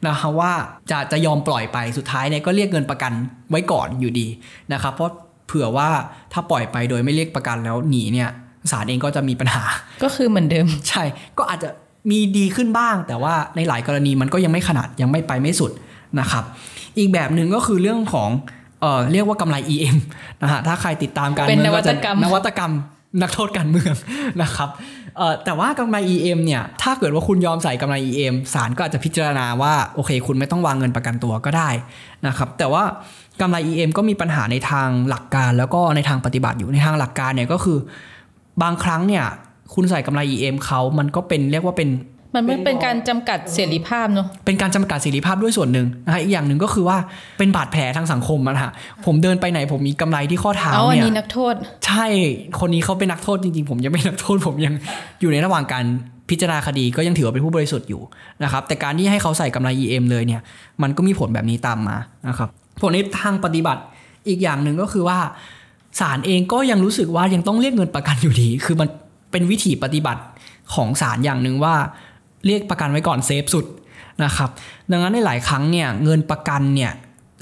นะครับว่าจะจะยอมปล่อยไปสุดท้ายเนี่ยก็เรียกเงินประกันไว้ก่อนอยู่ดีนะครับเพราะเผื่อว่าถ้าปล่อยไปโดยไม่เรียกประกันแล้วหนีเนี่ยศาลเองก็จะมีปัญหา ก็คือเหมือนเดิม ใช่ก็อาจจะมีดีขึ้นบ้าง แต่ว่าในหลายกรณีมันก็ยังไม่ขนาดยังไม่ไปไม่สุดนะครับ อีกแบบหนึ่งก็คือเรื่องของ เอ่อเรียกว่ากำไร EM นะฮะถ้าใครติดตามการเป็นมืองนวัตกรรมจะนวัตกรรมนักโทษการเมืองนะครับเอ่อแต่ว่ากำไร EM เนี่ย ถ้าเกิดว่าคุณยอมใส่กำไร EM ศาลก็อาจจะพิจารณาว่า โอเค คุณไม่ต้องวางเงินประกันตัวก็ได้นะครับ แต่ว่ากำไร EM ก็มีปัญหาในทางหลักการ แล้วก็ในทางปฏิบัติอยู่ในทางหลักการเนี่ยก็คือ บางครั้งเนี่ย คุณใส่กำไร EM เขามันก็เป็นเรียกว่าเป็น มันไม่เป็นการจำกัดเสรีภาพเนอะเป็นการจำกัดเสรีภาพด้วยส่วนหนึ่งนะฮะอีกอย่างหนึ่งก็คือว่าเป็นบาดแผลทางสังคมอะนะฮะผมเดินไปไหนผมมีกำไรที่ข้อเท้าเอาอันเนี่ยนี้นักโทษ ใช่คนนี้เขาเป็นนักโทษจริงๆ ผมยังไม่นักโทษผมยังอยู่ในระหว่างการพิจารณาคดีก็ยังถือว่าเป็นผู้บริสุทธิ์อยู่นะครับแต่การที่ให้เขาใส่กำไร EM เลยเนี่ยมันก็มีผลแบบนี้ตามมานะครับผลในทางปฏิบัติอีกอย่างหนึ่งก็คือว่าศาลเองก็ยังรู้สึกว่ายังต้องเรียกเงินประกันอยู่ดี คือมันเป็นวิธีปฏิบัติของศาลอย่างหนึ่งว่า เรียกประกันไว้ก่อนเซฟสุดนะครับ ดังนั้นในหลายครั้งเนี่ยเงินประกันเนี่ย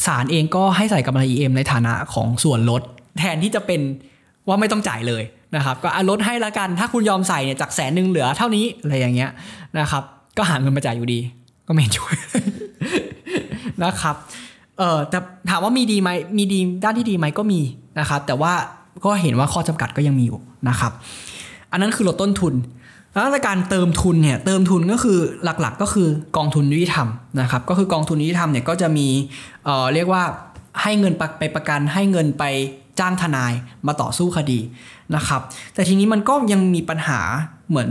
ศาลเองก็ให้ใส่กำไร EM ในฐานะของส่วนลด แทนที่จะเป็นว่าไม่ต้องจ่ายเลยนะครับ ก็อะลดให้ละกันถ้าคุณยอมใส่เนี่ยจากแสนหนึ่งเหลือเท่านี้อะไรอย่างเงี้ยนะครับ ก็หาเงินมาจ่ายอยู่ดี ก็ไม่ช่วยนะครับเออแต่ถามว่ามีดีไหมมีดีด้านที่ดีไหมก็มีนะครับ แต่ว่าก็เห็นว่าข้อจำกัดก็ยังมีอยู่นะครับ อันนั้นคือลดต้นทุน แล้วการเติมทุนเนี่ยเติมทุนก็คือหลักๆก็คือกองทุนยุติธรรมนะครับก็คือกองทุนยุติธรรมเนี่ยก็จะมีเอ่อเรียกว่าให้เงินไปประกันให้เงินไปจ้างทนายมาต่อสู้คดีนะครับ แต่ทีนี้มันก็ยังมีปัญหาเหมือน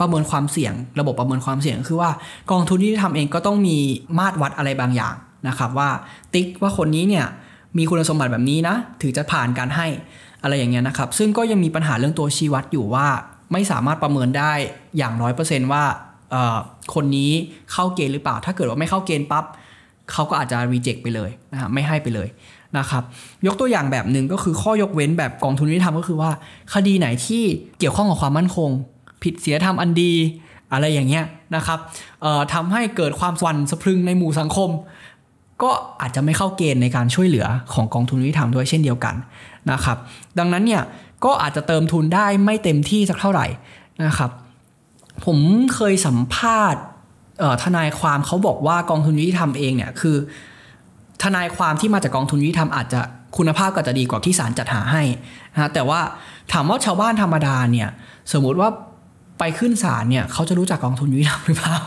ประเมินความเสี่ยง ระบบประเมินความเสี่ยงคือว่ากองทุนยุติธรรมเองก็ต้องมีมาตรวัดอะไรบางอย่างนะครับ ว่าติ๊กว่าคนนี้เนี่ยมีคุณสมบัติแบบนี้นะ ถึงจะผ่านการให้อะไรอย่างเงี้ยนะครับ ซึ่งก็ยังมีปัญหาเรื่องตัวชี้วัดอยู่ว่า ไม่สามารถประเมินได้อย่างร้อยเปอร์เซนต์ว่าคนนี้เข้าเกณฑ์หรือเปล่า ถ้าเกิดว่าไม่เข้าเกณฑ์ปั๊บเขาก็อาจจะรีเจ็คไปเลยนะฮะไม่ให้ไปเลยนะครับ ยกตัวอย่างแบบหนึ่งก็คือข้อยกเว้นแบบกองทุนยุติธรรมก็คือว่า คดีไหนที่เกี่ยวข้องกับความมั่นคง ผิดศีลธรรมอันดี อะไรอย่างเงี้ยนะครับทำให้เกิดความสวันสะพรึงในหมู่สังคม ก็อาจจะไม่เข้าเกณฑ์ในการช่วยเหลือของกองทุนยุติธรรมด้วยเช่นเดียวกันนะครับ ดังนั้นเนี่ย ก็อาจจะเติมทุนได้ไม่เต็มที่สักเท่าไหร่นะครับ ผมเคยสัมภาษณ์ทนายความเขาบอกว่ากองทุนยุติธรรมเองเนี่ยคือ ทนายความที่มาจากกองทุนยุติธรรมอาจจะคุณภาพก็จะดีกว่าที่ศาลจัดหาให้นะฮะแต่ว่าถามว่าชาวบ้านธรรมดาเนี่ยสมมุติว่าไปขึ้นศาลเนี่ยเขาจะรู้จักกองทุนยุติธรรมหรือเปล่า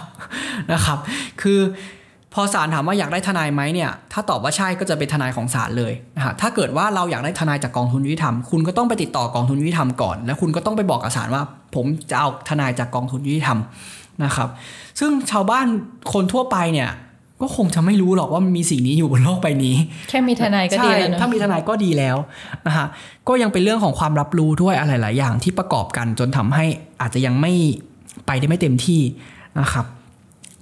นะครับ คือ พอศาลถามว่าอยากได้ทนายไหมเนี่ย ถ้าตอบว่าใช่ก็จะเป็นทนายของศาลเลยนะฮะถ้าเกิดว่าเราอยากได้ทนายจากกองทุนยุติธรรม คุณก็ต้องไปติดต่อกองทุนยุติธรรมก่อน แล้วคุณก็ต้องไปบอกกับศาลว่า ผมจะเอาทนายจากกองทุนยุติธรรมนะครับ ซึ่งชาวบ้านคนทั่วไปเนี่ยก็คงจะไม่รู้หรอกว่ามันมีสิ่งนี้อยู่บนโลกใบนี้ แค่มีทนายก็ดีแล้วใช่เนอะถ้ามีทนายก็ดีแล้วนะฮะก็ยังเป็นเรื่องของความรับรู้ด้วยอะไรหลายอย่างที่ประกอบกันจนทำให้อาจจะยังไม่ไปได้ไม่เต็มที่นะครับ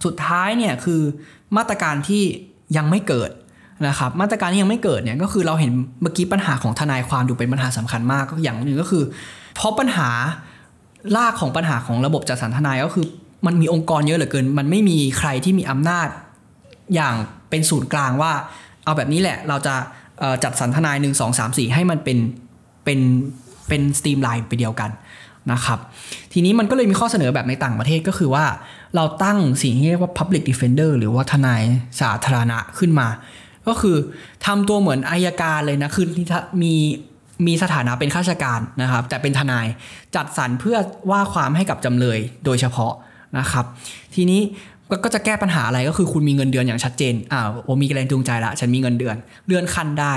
สุดท้ายเนี่ยคือ มาตรการที่ยังไม่เกิดนะครับมาตรการที่ยังไม่เกิดเนี่ยก็คือเราเห็นเมื่อกี้ปัญหาของทนายความดูเป็นปัญหาสำคัญมากก็อย่างหนึ่งก็คือ เพราะปัญหารากของปัญหาของระบบจัดสรรทนายก็คือ มันมีองค์กรเยอะเหลือเกิน มันไม่มีใครที่มีอำนาจ อย่างเป็นศูนย์กลางว่า เอาแบบนี้แหละเราจะจัดสรรทนายหนึ่งสองสามสี่ให้มันเป็นเป็นเป็น streamline ไปเดียวกัน นะครับ ทีนี้มันก็เลยมีข้อเสนอแบบในต่างประเทศก็คือว่า เราตั้งสิ่งที่เรียกว่า Public Defender หรือว่าทนายสาธารณะขึ้นมา ก็คือทำตัวเหมือนอัยการเลยนะคือมีมีสถานะเป็นข้าราชการนะครับ แต่เป็นทนายจัดสรรเพื่อว่าความให้กับจำเลยโดยเฉพาะนะครับ ทีนี้ ก็จะแก้ปัญหาอะไรก็คือคุณมีเงินเดือนอย่างชัดเจนอ่าโอมีแรงจูงใจละฉันมีเงินเดือนเลื่อนขั้นได้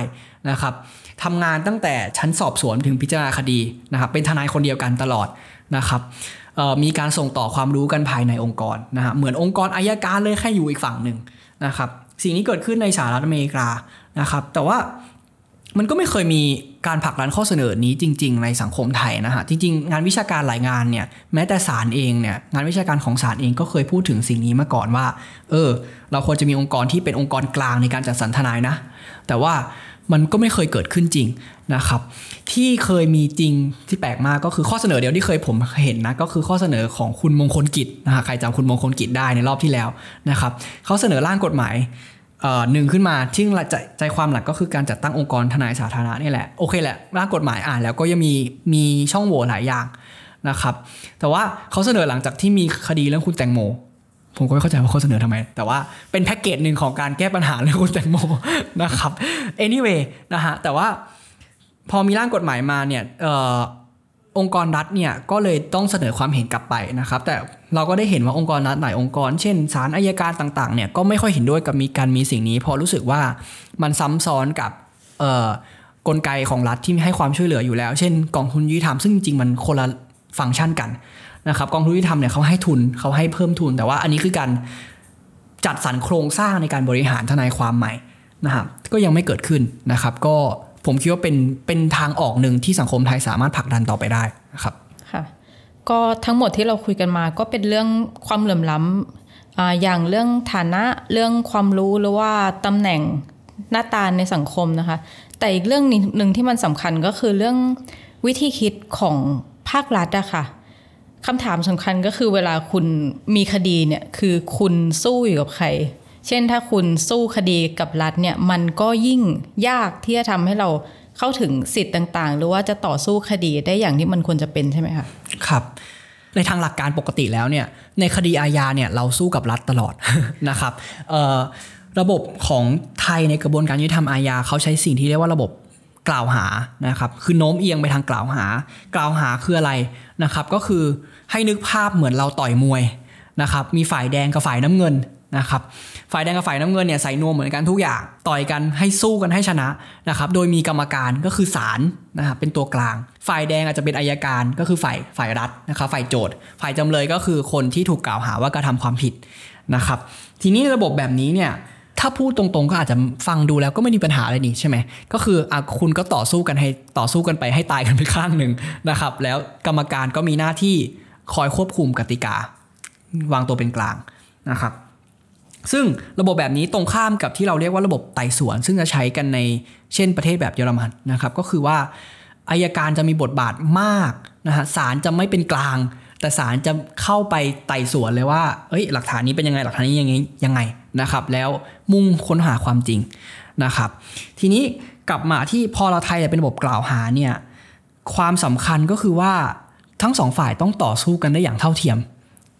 นะครับทำงานตั้งแต่ชั้นสอบสวนถึงพิจารณาคดีนะครับเป็นทนายคนเดียวกันตลอดนะครับมีการส่งต่อความรู้กันภายในองค์กรนะฮะเหมือนองค์กรอายการเลยแค่อยู่อีกฝั่งหนึ่งนะครับสิ่งนี้เกิดขึ้นในสหรัฐอเมริกานะครับแต่ว่ามันก็ไม่เคยมี การผลักดันข้อเสนอนี้จริง ๆ ในสังคมไทยนะฮะจริง ๆ งานวิชาการหลายงานเนี่ยแม้แต่ศาลเองเนี่ยงานวิชาการของศาลเองก็เคยพูดถึงสิ่งนี้มาก่อนว่า เออ เราควรจะมีองค์กรที่เป็นองค์กรกลางในการจัดสรรทนายนะ แต่ว่ามันก็ไม่เคยเกิดขึ้นจริงนะครับ ที่เคยมีจริงที่แปลกมากก็คือข้อเสนอเดียวที่เคยผมเห็นนะก็คือข้อเสนอของคุณมงคลกิจนะฮะใครจำคุณมงคลกิจได้ในรอบที่แล้วนะครับเขาเสนอร่างกฎหมาย หนึ่งขึ้นมาที่ใจใจความหลักก็คือการจัดตั้งองค์กรทนายสาธารณะนี่แหละโอเคแหละร่างกฎหมายอ่านแล้วก็ยังมีมีช่องโหว่หลายอย่างนะครับ แต่ว่าเขาเสนอหลังจากที่มีคดีเรื่องคุณแตงโม ผมก็ไม่เข้าใจว่าเขาเสนอทำไม แต่ว่าเป็นแพ็กเกจหนึ่งของการแก้ปัญหาเรื่องคุณแตงโมนะครับ anyway นะฮะแต่ว่าพอมีร่างกฎหมายมาเนี่ยเองค์กรรัฐเนี่ยก็เลยต้องเสนอความเห็นกลับไปนะครับ แต่เราก็ได้เห็นว่าองค์กรรัฐหลายองค์กร เช่นศาลอายการต่างๆเนี่ยก็ไม่ค่อยเห็นด้วยกับมีการมีสิ่งนี้เพราะรู้สึกว่ามันซ้ำซ้อนกับกลไกของรัฐที่ให้ความช่วยเหลืออยู่แล้ว เช่น กองทุนยุติธรรมซึ่งจริงมันคนละฟังก์ชันกันนะครับกองทุนยุติธรรมเนี่ยเขาให้ทุนเขาให้เพิ่มทุน แต่ว่าอันนี้คือการจัดสรรโครงสร้างในการบริหารทนายความใหม่นะครับก็ยังไม่เกิดขึ้นนะครับ ก็ ผมคิดว่าเป็นเป็นทางออกหนึ่งที่สังคมไทยสามารถผลักดันต่อไปได้นะครับค่ะก็ทั้งหมดที่เราคุยกันมาก็เป็นเรื่องความเหลื่อมล้ำอ่าอย่างเรื่องฐานะเรื่องความรู้หรือว่าตำแหน่งหน้าตาในสังคมนะคะ แต่อีกเรื่องหนึ่งที่มันสำคัญก็คือเรื่องวิธีคิดของภาครัฐอะค่ะคำถามสำคัญก็คือเวลาคุณมีคดีเนี่ยคือคุณสู้อยู่กับใคร เช่นถ้าคุณสู้คดีกับรัฐเนี่ยมันก็ยิ่งยากที่จะทำให้เราเข้าถึงสิทธิ์ต่างๆ หรือว่าจะต่อสู้คดีได้อย่างที่มันควรจะเป็นใช่ไหมคะครับในทางหลักการปกติแล้วเนี่ยในคดีอาญาเนี่ยเราสู้กับรัฐตลอดนะครับระบบของไทยในกระบวนการยุติธรรมอาญาเขาใช้สิ่งที่เรียกว่าระบบกล่าวหานะครับคือโน้มเอียงไปทางกล่าวหา กล่าวหาคืออะไรนะครับ ก็คือให้นึกภาพเหมือนเราต่อยมวยนะครับมีฝ่ายแดงกับฝ่ายน้ำเงิน นะครับฝ่ายแดงกับฝ่ายน้ำเงินเนี่ยใส่นวมเหมือนกันทุกอย่างต่อยกันให้สู้กันให้ชนะนะครับโดยมีกรรมการก็คือศาลนะครับเป็นตัวกลาง ฝ่ายแดงอาจจะเป็นอายการก็คือฝ่ายฝ่ายรัฐนะครับฝ่ายโจทย์ ฝ่ายจำเลยก็คือคนที่ถูกกล่าวหาว่ากระทำความผิดนะครับทีนี้ระบบแบบนี้เนี่ยถ้าพูดตรงๆก็อาจจะฟังดูแล้วก็ไม่มีปัญหาอะไรนี่ใช่ไหมก็คืออะคุณก็ต่อสู้กันให้ต่อสู้กันไปให้ตายกันไปข้างหนึ่งนะครับแล้วกรรมการก็มีหน้าที่คอยควบคุมกติกา วางตัวเป็นกลางนะครับ ซึ่งระบบแบบนี้ตรงข้ามกับที่เราเรียกว่าระบบไต่สวน ซึ่งจะใช้กันในเช่นประเทศแบบเยอรมันนะครับก็คือว่าอายการจะมีบทบาทมากนะฮะศาลจะไม่เป็นกลาง แต่ศาลจะเข้าไปไต่สวนเลยว่าเอ้ยหลักฐานนี้เป็นยังไงหลักฐานนี้ยังไงยังไงนะครับ แล้วมุ่งค้นหาความจริงนะครับ ทีนี้กลับมาที่พอเราไทยเป็นระบบกล่าวหาเนี่ยความสำคัญก็คือว่าทั้งสองฝ่ายต้องต่อสู้กันได้อย่างเท่าเทียม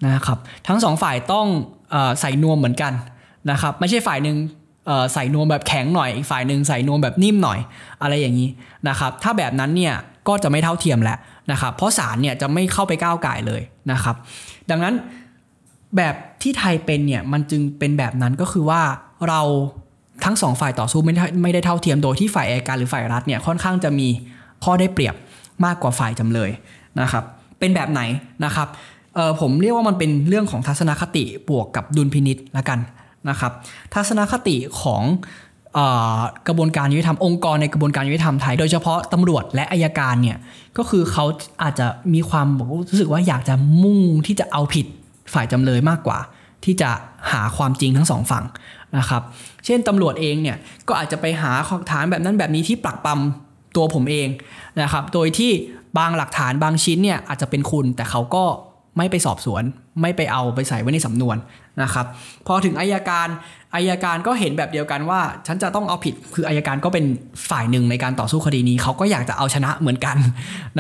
นะครับ ทั้งสองฝ่ายต้อง ใส่นวมเหมือนกันนะครับไม่ใช่ฝ่ายหนึ่งใส่นวมแบบแข็งหน่อยอีกฝ่ายหนึ่งใส่นวมแบบนิ่มหน่อยอะไรอย่างนี้นะครับถ้าแบบนั้นเนี่ยก็จะไม่เท่าเทียมแล้วนะครับเพราะศาลเนี่ยจะไม่เข้าไปก้าวไก่เลยนะครับดังนั้นแบบที่ไทยเป็นเนี่ยมันจึงเป็นแบบนั้นก็คือว่าเราทั้งสองฝ่ายต่อสู้ไม่ได้ไม่ได้เท่าเทียมโดยที่ฝ่ายอัยการหรือฝ่ายรัฐเนี่ยค่อนข้างจะมีข้อได้เปรียบมากกว่าฝ่ายจำเลยนะครับเป็นแบบไหนนะครับ เออผมเรียกว่ามันเป็นเรื่องของทัศนคติบวกกับดุลพินิษละกันนะครับ ทัศนคติของออกระบวนการยุติธรรมองค์กรในกระบวนการยุติธรรมไทย โดยเฉพาะตำรวจและอายการเนี่ยก็คือเขาอาจจะมีความรู้สึกว่าอยากจะมุ่งที่จะเอาผิดฝ่ายจำเลยมากกว่า ที่จะหาความจริงทั้งสองฝั่งนะครับเช่นตำรวจเองเนี่ยก็อาจจะไปหาหลักฐานแบบนั้นแบบนี้ที่ปรักปรำตัวผมเองนะครับโดยที่บางหลักฐานบางชิ้นเนี่ยอาจจะเป็นคุณแต่เขาก็ ไม่ไปสอบสวน ไม่ไปเอาไปใส่ไว้ในสำนวนนะครับพอถึงอายการอายการก็เห็นแบบเดียวกันว่า ฉันจะต้องเอาผิดคืออายการก็เป็นฝ่ายหนึ่งในการต่อสู้คดีนี้เขาก็อยากจะเอาชนะเหมือนกัน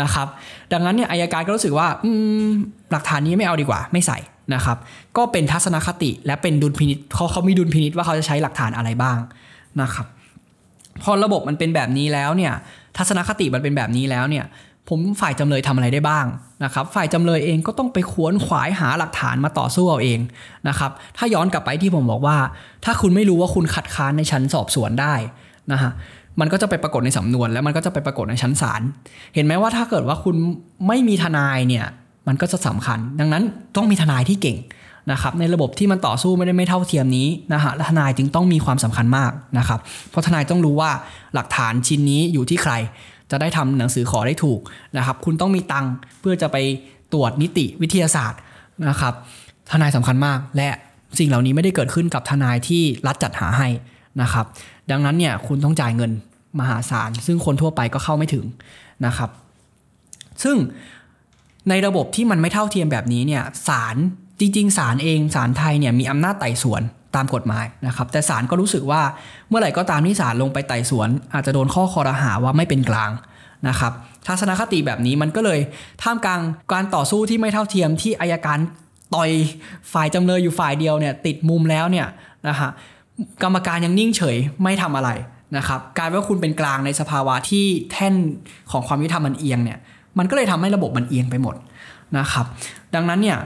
นะครับ ดังนั้นเนี่ยอายการก็รู้สึกว่าอืมหลักฐานนี้ไม่เอาดีกว่า ไม่ใส่นะครับ ก็เป็นทัศนคติและเป็นดุลพินิษเขาเขามีดุลพินิษว่าเขาจะใช้หลักฐานอะไรบ้างนะครับ พอระบบมันเป็นแบบนี้แล้วเนี่ย ทัศนคติมันเป็นแบบนี้แล้วเนี่ย ผมฝ่ายจำเลยทำอะไรได้บ้างนะครับ ฝ่ายจำเลยเองก็ต้องไปขวนขวายหาหลักฐานมาต่อสู้เอาเองนะครับ ถ้าย้อนกลับไปที่ผมบอกว่า ถ้าคุณไม่รู้ว่าคุณขัดค้านในชั้นสอบสวนได้นะฮะมันก็จะไปปรากฏในสำนวน แล้วมันก็จะไปปรากฏในชั้นศาล เห็นไหมว่าถ้าเกิดว่าคุณไม่มีทนายเนี่ย มันก็จะสำคัญ ดังนั้นต้องมีทนายที่เก่งนะครับ ในระบบที่มันต่อสู้ไม่ได้ไม่เท่าเทียมนี้นะฮะและทนายจึงต้องมีความสำคัญมากนะครับ เพราะทนายต้องรู้ว่าหลักฐานชิ้นนี้อยู่ที่ใคร จะได้ทำหนังสือขอได้ถูกนะครับ คุณต้องมีตังค์เพื่อจะไปตรวจนิติวิทยาศาสตร์นะครับ ทนายสำคัญมาก และสิ่งเหล่านี้ไม่ได้เกิดขึ้นกับทนายที่รัฐจัดหาให้นะครับ ดังนั้นเนี่ยคุณต้องจ่ายเงินมหาศาล ซึ่งคนทั่วไปก็เข้าไม่ถึงนะครับ ซึ่งในระบบที่มันไม่เท่าเทียมแบบนี้เนี่ยศาลจริงๆศาลเองศาลไทยเนี่ยมีอำนาจไต่สวน ตามกฎหมายนะครับ แต่ศาลก็รู้สึกว่าเมื่อไหร่ก็ตามที่ศาลลงไปไต่สวน อาจจะโดนข้อคอรหาว่าไม่เป็นกลางนะครับทัศนคติแบบนี้มันก็เลยท่ามกลางการต่อสู้ที่ไม่เท่าเทียมที่อายการต่อยฝ่ายจำเลยอยู่ฝ่ายเดียวเนี่ยติดมุมแล้วเนี่ยนะฮะกรรมการยังนิ่งเฉยไม่ทำอะไรนะครับกายเป็นว่าคุณเป็นกลางในสภาวะที่แท่นของความยุติธรรมมันเอียงเนี่ยมันก็เลยทำให้ระบบมันเอียงไปหมดนะครับดังนั้นเนี่ย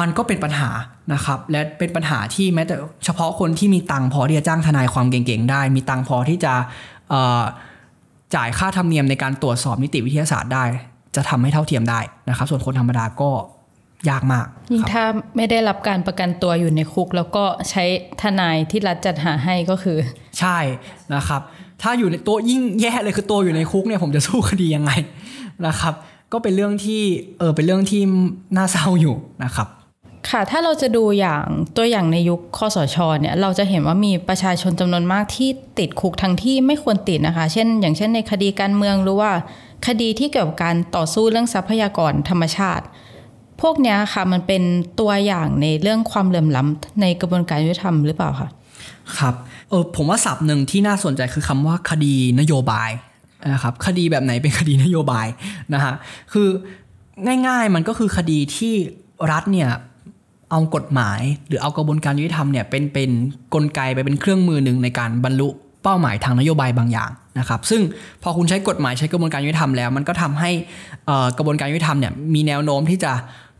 มันก็เป็นปัญหานะครับ และเป็นปัญหาที่แม้แต่เฉพาะคนที่มีตังค์พอที่จะจ้างทนายความเก่งๆได้ มีตังค์พอที่จะเอ่อจ่ายค่าธรรมเนียมในการตรวจสอบนิติวิทยาศาสตร์ได้ จะทำให้เท่าเทียมได้นะครับ ส่วนคนธรรมดาก็ยากมากยิ่งครับถ้าไม่ได้รับการประกันตัวอยู่ในคุก แล้วก็ใช้ทนายที่รัฐจัดหาให้ก็คือ ใช่นะครับ ถ้าอยู่ในตัวยิ่งแย่เลยคือตัวอยู่ในคุกเนี่ยผมจะสู้คดียังไงนะครับ ก็เป็นเรื่องที่เออเป็นเรื่องที่น่าเศร้าอยู่นะครับ ค่ะ ถ้าเราจะดูอย่างตัวอย่างในยุคคอสชเนี่ยเราจะเห็นว่ามีประชาชนจำนวนมากที่ติดคุกทั้งที่ไม่ควรติดนะคะ เช่น อย่างเช่นในคดีการเมืองหรือว่า คดีที่เกี่ยวกับการต่อสู้เรื่องทรัพยากรธรรมชาติ พวกเนี้ยค่ะมันเป็นตัวอย่างในเรื่องความเหลื่อมล้ำในกระบวนการยุติธรรมหรือเปล่าคะครับเออผมว่าศัพท์หนึ่งที่น่าสนใจคือคำว่าคดีนโยบายนะครับคดีแบบไหนเป็นคดีนโยบายนะฮะคือง่ายๆมันก็คือคดีที่รัฐเนี่ย เอากฎหมาย หรือเอากระบวนการยุติธรรมเนี่ยเป็นเป็นกลไกไปเป็นเครื่องมือหนึ่งในการบรรลุเป้าหมายทางนโยบายบางอย่างนะครับ ซึ่งพอคุณใช้กฎหมายใช้กระบวนการยุติธรรมแล้ว มันก็ทำให้กระบวนการยุติธรรมเนี่ยมีแนวโน้มที่จะ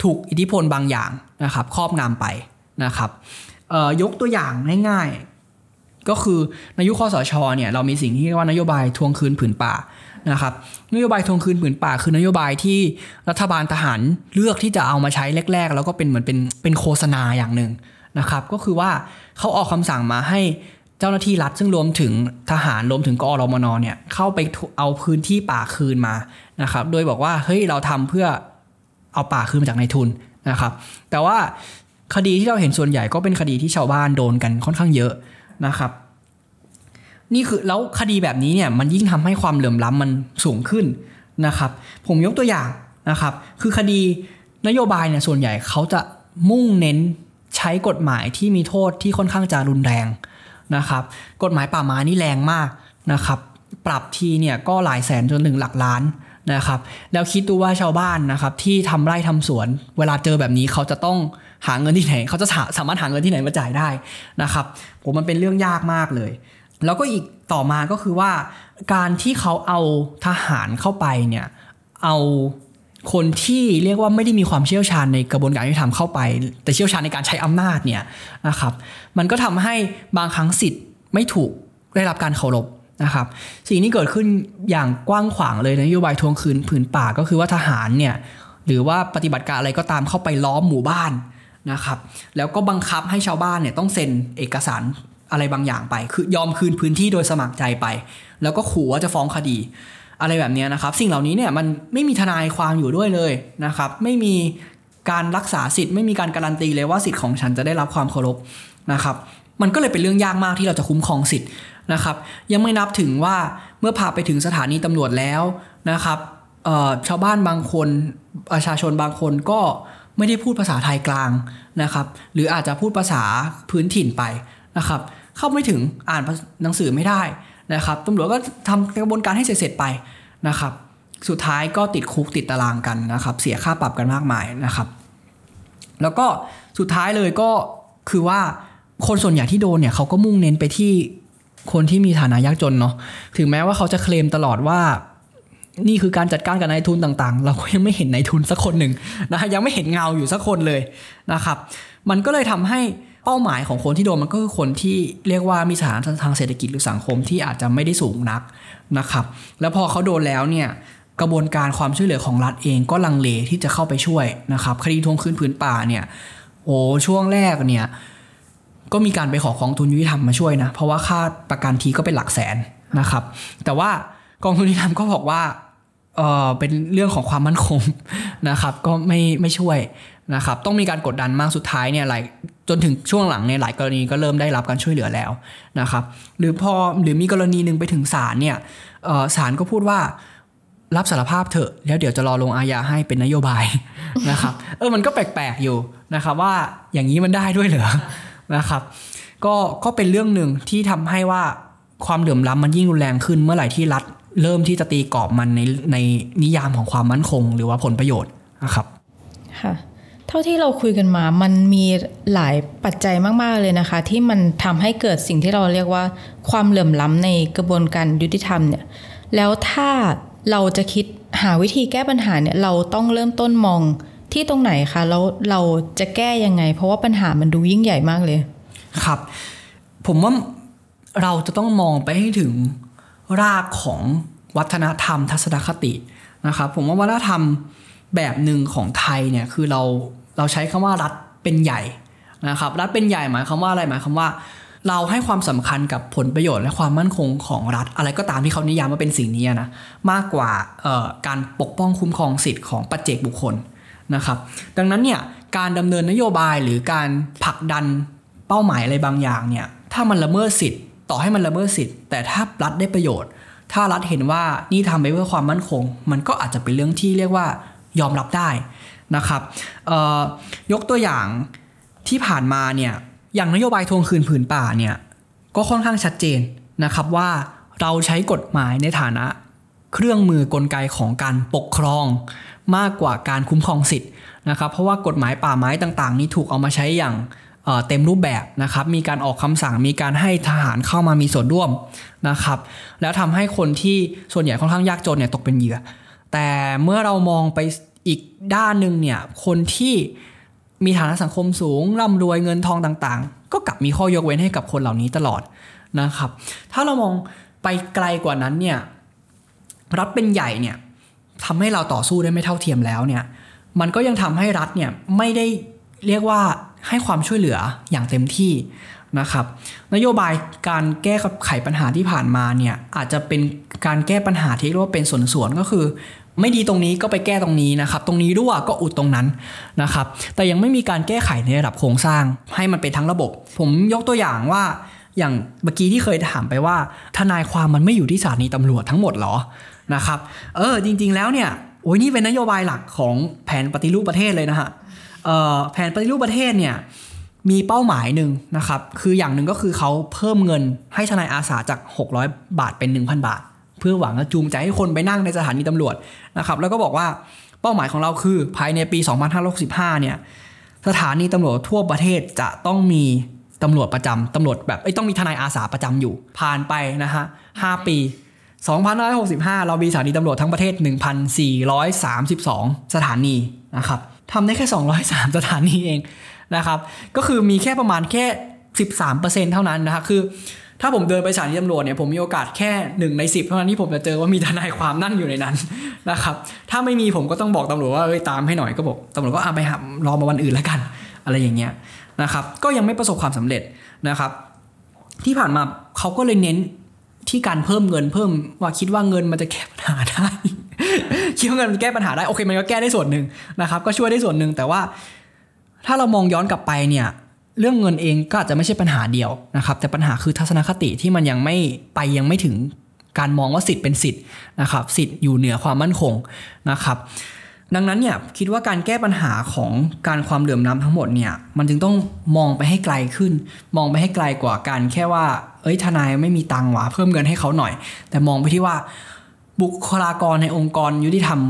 ถูกอิทธิพลบางอย่างนะครับครอบงำไปนะครับยกตัวอย่างง่ายๆ ก็คือในยุคคอสชเนี่ยเรามีสิ่งที่เรียกว่านโยบายทวงคืนผืนป่า นะครับนโยบายทวงคืนผืนป่าคือนโยบายที่รัฐบาลทหารเลือกที่จะเอามาใช้แรก ๆ แล้วก็เป็นเหมือนเป็นเป็นโฆษณาอย่างหนึ่งนะครับก็คือว่าเขาออกคำสั่งมาให้เจ้าหน้าที่รัฐซึ่งรวมถึงทหารรวมถึงกอรมนเนี่ยเข้าไปเอาพื้นที่ป่าคืนมานะครับโดยบอกว่าเฮ้ยเราทำเพื่อเอาป่าคืนมาจากนายทุนนะครับแต่ว่าคดีที่เราเห็นส่วนใหญ่ก็เป็นคดีที่ชาวบ้านโดนกันค่อนข้างเยอะนะครับ นี่คือแล้วคดีแบบนี้เนี่ยมันยิ่งทำให้ความเหลื่อมล้ำมันสูงขึ้นนะครับ ผมยกตัวอย่างนะครับ คือคดีนโยบายเนี่ยส่วนใหญ่เขาจะมุ่งเน้นใช้กฎหมายที่มีโทษที่ค่อนข้างจะรุนแรงนะครับ กฎหมายป่าไม้นี่แรงมากนะครับ ปรับทีเนี่ยก็หลายแสนจนถึงหลักล้านนะครับ แล้วคิดดูว่าชาวบ้านนะครับที่ทำไร่ทำสวน เวลาเจอแบบนี้เขาจะต้องหาเงินที่ไหน เขาจะสามารถหาเงินที่ไหนมาจ่ายได้นะครับ ผมมันเป็นเรื่องยากมากเลย แล้วก็อีกต่อมาก็คือว่า การที่เขาเอาทหารเข้าไปเนี่ยเอาคนที่เรียกว่าไม่ได้มีความเชี่ยวชาญในกระบวนการยุติธรรมเข้าไป แต่เชี่ยวชาญในการใช้อำนาจเนี่ยนะครับ มันก็ทำให้บางครั้งสิทธิ์ไม่ถูกได้รับการเคารพนะครับ สิ่งนี้เกิดขึ้นอย่างกว้างขวางเลยนโยบายทวงคืนผืนป่าก็คือว่าทหารเนี่ยหรือว่าปฏิบัติการอะไรก็ตามเข้าไปล้อมหมู่บ้านนะครับ แล้วก็บังคับให้ชาวบ้านเนี่ยต้องเซ็นเอกสาร อะไรบางอย่างไป คือยอมคืนพื้นที่โดยสมัครใจไป แล้วก็ขู่ว่าจะฟ้องคดี อะไรแบบนี้นะครับ สิ่งเหล่านี้เนี่ยมันไม่มีทนายความอยู่ด้วยเลยนะครับ ไม่มีการรักษาสิทธิ์ไม่มีการการันตีเลยว่าสิทธิ์ของฉันจะได้รับความเคารพนะครับ มันก็เลยเป็นเรื่องยากมากที่เราจะคุ้มครองสิทธิ์นะครับ ยังไม่นับถึงว่าเมื่อพาไปถึงสถานีตำรวจแล้วนะครับชาวบ้านบางคนประชาชนบางคนก็ไม่ได้พูดภาษาไทยกลางนะครับ หรืออาจจะพูดภาษาพื้นถิ่นไปนะครับ เข้าไม่ถึงอ่านหนังสือไม่ได้นะครับตำรวจก็ทำกระบวนการให้เสร็จๆไปนะครับ สุดท้ายก็ติดคุกติดตารางกันนะครับ เสียค่าปรับกันมากมายนะครับ แล้วก็สุดท้ายเลยก็คือว่าคนส่วนใหญ่ที่โดนเนี่ยเขาก็มุ่งเน้นไปที่คนที่มีฐานะยากจนเนาะถึงแม้ว่าเขาจะเคลมตลอดว่า นี่คือการจัดการกับนายทุนต่างๆ เราก็ยังไม่เห็นนายทุนสักคนหนึ่งนะยังไม่เห็นเงาอยู่สักคนเลยนะครับ มันก็เลยทำให้ เป้าหมายของคนที่โดนมันก็คือคนที่เรียกว่ามีฐานะทางเศรษฐกิจหรือสังคมที่อาจจะไม่ได้สูงนักนะครับ แล้วพอเขาโดนแล้วเนี่ยกระบวนการความช่วยเหลือของรัฐเองก็ลังเลที่จะเข้าไปช่วยนะครับคดีทวงคืนผืนป่าเนี่ยโอ้ช่วงแรกเนี่ยก็มีการไปขอกองทุนยุติธรรมมาช่วยนะเพราะว่าค่าประกันทีก็เป็นหลักแสนนะครับ แต่ว่ากองทุนยุติธรรมก็บอกว่าเออเป็นเรื่องของความมั่นคงนะครับ ก็ไม่ไม่ช่วย นะครับต้องมีการกดดันมากสุดท้ายเนี่ยหลายจนถึงช่วงหลังเนี่ยหลายกรณีก็เริ่มได้รับการช่วยเหลือแล้วนะครับหรือพอหรือมีกรณีหนึ่งไปถึงศาลเนี่ยศาลก็พูดว่ารับสารภาพเถอะแล้วเดี๋ยวจะรอลงอาญาให้เป็นนโยบายนะครับเออมันก็แปลกๆอยู่นะครับว่าอย่างนี้มันได้ด้วยเหรอนะครับก็ก็เป็นเรื่องหนึ่งที่ทำให้ว่าความเหลื่อมล้ำมันยิ่งรุนแรงขึ้นเมื่อไหร่ที่รัฐเริ่มที่จะตีกรอบมันในในนิยามของความมั่นคง หรือว่าผลประโยชน์นะครับค่ะ เท่าที่เราคุยกันมา มันมีหลายปัจจัยมาก ๆ เลยนะคะ ที่มันทำให้เกิดสิ่งที่เราเรียกว่าความเหลื่อมล้ำในกระบวนการยุติธรรมเนี่ย แล้วถ้าเราจะคิดหาวิธีแก้ปัญหาเนี่ย เราต้องเริ่มต้นมองที่ตรงไหนคะ แล้วเราจะแก้ยังไง เพราะว่าปัญหามันดูยิ่งใหญ่มากเลย ครับ ผมว่าเราจะต้องมองไปให้ถึงรากของวัฒนธรรมทัศนคตินะครับ ผมว่าวัฒนธรรม แบบหนึ่งของไทยเนี่ยคือเราเราใช้คำว่ารัฐเป็นใหญ่นะครับรัฐเป็นใหญ่หมายความว่าอะไรหมายความว่า เราให้ความสำคัญกับผลประโยชน์และความมั่นคงของรัฐ อะไรก็ตามที่เขานิยามว่าเป็นสิ่งนี้นะมากกว่าการปกป้องคุ้มครองสิทธิ์ของปัจเจกบุคคลนะครับดังนั้นเนี่ยการดำเนินนโยบายหรือการผลักดันเป้าหมายอะไรบางอย่างเนี่ยถ้ามันละเมิดสิทธิ์ ต่อให้มันละเมิดสิทธิ์แต่ถ้ารัฐได้ประโยชน์ ถ้ารัฐเห็นว่านี่ทำไปเพื่อความมั่นคง มันก็อาจจะเป็นเรื่องที่เรียกว่า ยอมรับได้นะครับยกตัวอย่างที่ผ่านมาเนี่ยอย่างนโยบายทวงคืนผืนป่าเนี่ยก็ค่อนข้างชัดเจนนะครับว่าเราใช้กฎหมายในฐานะเครื่องมือกลไกของการปกครองมากกว่าการคุ้มครองสิทธิ์นะครับ เพราะว่ากฎหมายป่าไม้ต่างๆ นี้ถูกเอามาใช้อย่างเอ่อเต็มรูปแบบนะครับ มีการออกคำสั่ง มีการให้ทหารเข้ามามีส่วนร่วมนะครับ แล้วทำให้คนที่ส่วนใหญ่ค่อนข้างยากจนเนี่ยตกเป็นเหยื่อ แต่เมื่อเรามองไป อีกด้านหนึ่งเนี่ยคนที่มีฐานะสังคมสูงร่ำรวยเงินทองต่างๆ ก็กลับมีข้อยกเว้นให้กับคนเหล่านี้ตลอดนะครับ ถ้าเรามองไปไกลกว่านั้นเนี่ยรัฐเป็นใหญ่เนี่ยทำให้เราต่อสู้ได้ไม่เท่าเทียมแล้วเนี่ยมันก็ยังทำให้รัฐเนี่ยไม่ได้เรียกว่าให้ความช่วยเหลืออย่างเต็มที่นะครับ นโยบายการแก้ไขปัญหาที่ผ่านมาเนี่ยอาจจะเป็นการแก้ปัญหาที่เรียกว่าเป็นส่วนๆก็คือ ไม่ดีตรงนี้ก็ไปแก้ตรงนี้นะครับ ตรงนี้รั่วก็อุดตรงนั้นนะครับ แต่ยังไม่มีการแก้ไขในระดับโครงสร้าง ให้มันเป็นทั้งระบบ ผมยกตัวอย่างว่าอย่างเมื่อกี้ที่เคยถามไปว่า ทนายความมันไม่อยู่ที่สถานีตำรวจทั้งหมดเหรอนะครับ เออจริง ๆ แล้วเนี่ยโอ้ยนี่เป็นนโยบายหลักของแผนปฏิรูปประเทศเลยนะฮะแผนปฏิรูปประเทศเนี่ยมีเป้าหมายหนึ่งนะครับ คืออย่างหนึ่งก็คือเขาเพิ่มเงินให้ทนายอาสาจาก 600 บาทเป็น 1,000 บาท พื่อหวังจะจูงใจให้คนไปนั่งในสถานีตำรวจนะครับแล้วก็บอกว่าเป้าหมายของเราคือภายในปี 2565 เนี่ยสถานีตำรวจทั่วประเทศจะต้องมีตำรวจประจำตำรวจแบบเอ้ต้องมีทนายอาสาประจำอยู่ ผ่านไปนะฮะ5ปี2565 เรามีสถานีตำรวจทั้งประเทศ 1,432 สถานีนะครับทำได้แค่ 203 สถานีเองนะครับ ก็คือมีแค่ประมาณแค่ 13%เท่านั้นนะครับคือ ถ้าผมเดินไปสถานีตำรวจเนี่ยผมมีโอกาสแค่หนึ่งในสิบเท่านั้นที่ผมจะเจอว่ามีทนายความนั่งอยู่ในนั้นนะครับถ้าไม่มีผมก็ต้องบอกตำรวจว่าเอ้ยตามให้หน่อยก็บอกตำรวจก็เอาไปหารอมาวันอื่นแล้วกัน อะไรอย่างเงี้ยนะครับก็ยังไม่ประสบความสำเร็จนะครับ ที่ผ่านมาเขาก็เลยเน้นที่การเพิ่มเงินเพิ่มว่าคิดว่าเงินมันจะแก้ปัญหาได้ คิดว่าเงินมันแก้ปัญหาได้โอเคมันก็แก้ได้ส่วนหนึ่งนะครับ ก็ช่วยได้ส่วนหนึ่งแต่ว่าถ้าเรามองย้อนกลับไปเนี่ย เรื่องเงินเองก็อาจจะไม่ใช่ปัญหาเดียวนะครับแต่ปัญหาคือทัศนคติที่มันยังไม่ไปยังไม่ถึงการมองว่าสิทธิ์เป็นสิทธิ์นะครับสิทธิ์อยู่เหนือความมั่นคงนะครับดังนั้นเนี่ยคิดว่าการแก้ปัญหาของการความเหลื่อมล้ำทั้งหมดเนี่ยมันจึงต้องมองไปให้ไกลขึ้น มองไปให้ไกลกว่าการแค่ว่า เอ้ยทนายไม่มีตังหวะเพิ่มเงินให้เขาหน่อย แต่มองไปที่ว่าบุคลากรในองค์กรยุติธรรม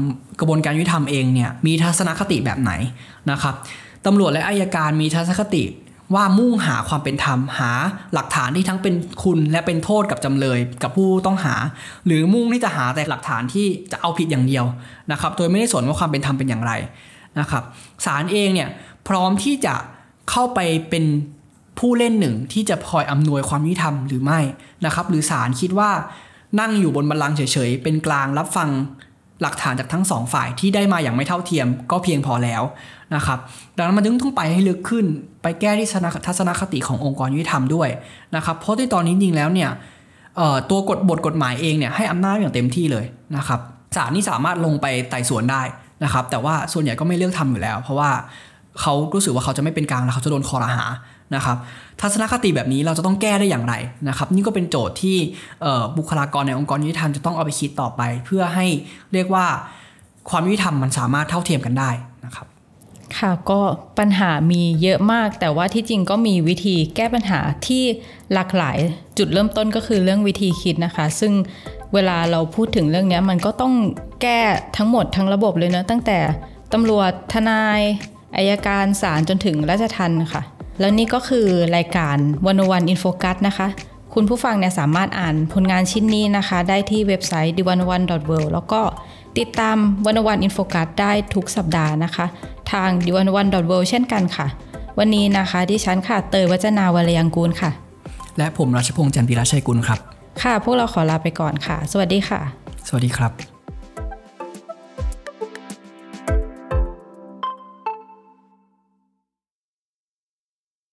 กระบวนการยุติธรรมเองเนี่ยมีทัศนคติแบบไหนนะครับตำรวจและอายการมีทัศนคติ ว่ามุ่งหาความเป็นธรรมหาหลักฐานที่ทั้งเป็นคุณและเป็นโทษกับจำเลย กับผู้ต้องหา หรือมุ่งที่จะหาแต่หลักฐานที่จะเอาผิดอย่างเดียวนะครับ โดยไม่ได้สนว่าความเป็นธรรมเป็นอย่างไรนะครับศาลเองเนี่ยพร้อมที่จะเข้าไปเป็นผู้เล่นหนึ่งที่จะคอยอำนวยความยุติธรรมหรือไม่นะครับ หรือศาลคิดว่านั่งอยู่บนบัลลังก์เฉยๆ เป็นกลางรับฟัง หลักฐานจากทั้งสองฝ่ายที่ได้มาอย่างไม่เท่าเทียมก็เพียงพอแล้วนะครับดังนั้นมันจึงต้องไปให้ลึกขึ้น ไปแก้ที่ทัศนคติขององค์กรยุติธรรมด้วยนะครับเพราะที่ตอนนี้จริงแล้วเนี่ยตัวกฎบทกฎหมายเองเนี่ยให้อำนาจอย่างเต็มที่เลยนะครับศาลนี่สามารถลงไปไต่สวนได้นะครับแต่ว่าส่วนใหญ่ก็ไม่เลือกทำอยู่แล้ว เพราะว่าเขารู้สึกว่าเขาจะไม่เป็นกลางแล้วเขาจะโดนคอรหา นะครับทัศนคติแบบนี้เราจะต้องแก้ได้อย่างไรนะครับนี่ก็เป็นโจทย์ที่บุคลากรในองค์กรยุติธรรมจะต้องเอาไปคิดต่อไป เพื่อให้เรียกว่าความยุติธรรมมันสามารถเท่าเทียมกันได้นะครับค่ะก็ปัญหามีเยอะมาก แต่ว่าที่จริงก็มีวิธีแก้ปัญหาที่หลากหลายจุดเริ่มต้นก็คือเรื่องวิธีคิดนะคะ ซึ่งเวลาเราพูดถึงเรื่องนี้มันก็ต้องแก้ทั้งหมดทั้งระบบเลยเนะตั้งแต่ตำรวจทนายอัยการศาลจนถึงราชทัณฑ์ค่ะ แล้วนี่ก็คือรายการ One-O-One In Focus นะคะ คุณผู้ฟังเนี่ยสามารถอ่านผลงานชิ้นนี้นะคะ ได้ที่เว็บไซต์ d 1 1 w o r l d แล้วก็ติดตาม One-O-One In Focus ได้ทุกสัปดาห์นะคะ ทาง d 1 1 w o r l d เช่นกันค่ะ วันนี้นะคะดิฉันค่ะเตยวจนาวรรลยางกูรค่ะ และผมรัชพงษ์จันทร์พิรชัยกุลครับ ค่ะ พวกเราขอลาไปก่อนค่ะ สวัสดีค่ะ สวัสดีครับ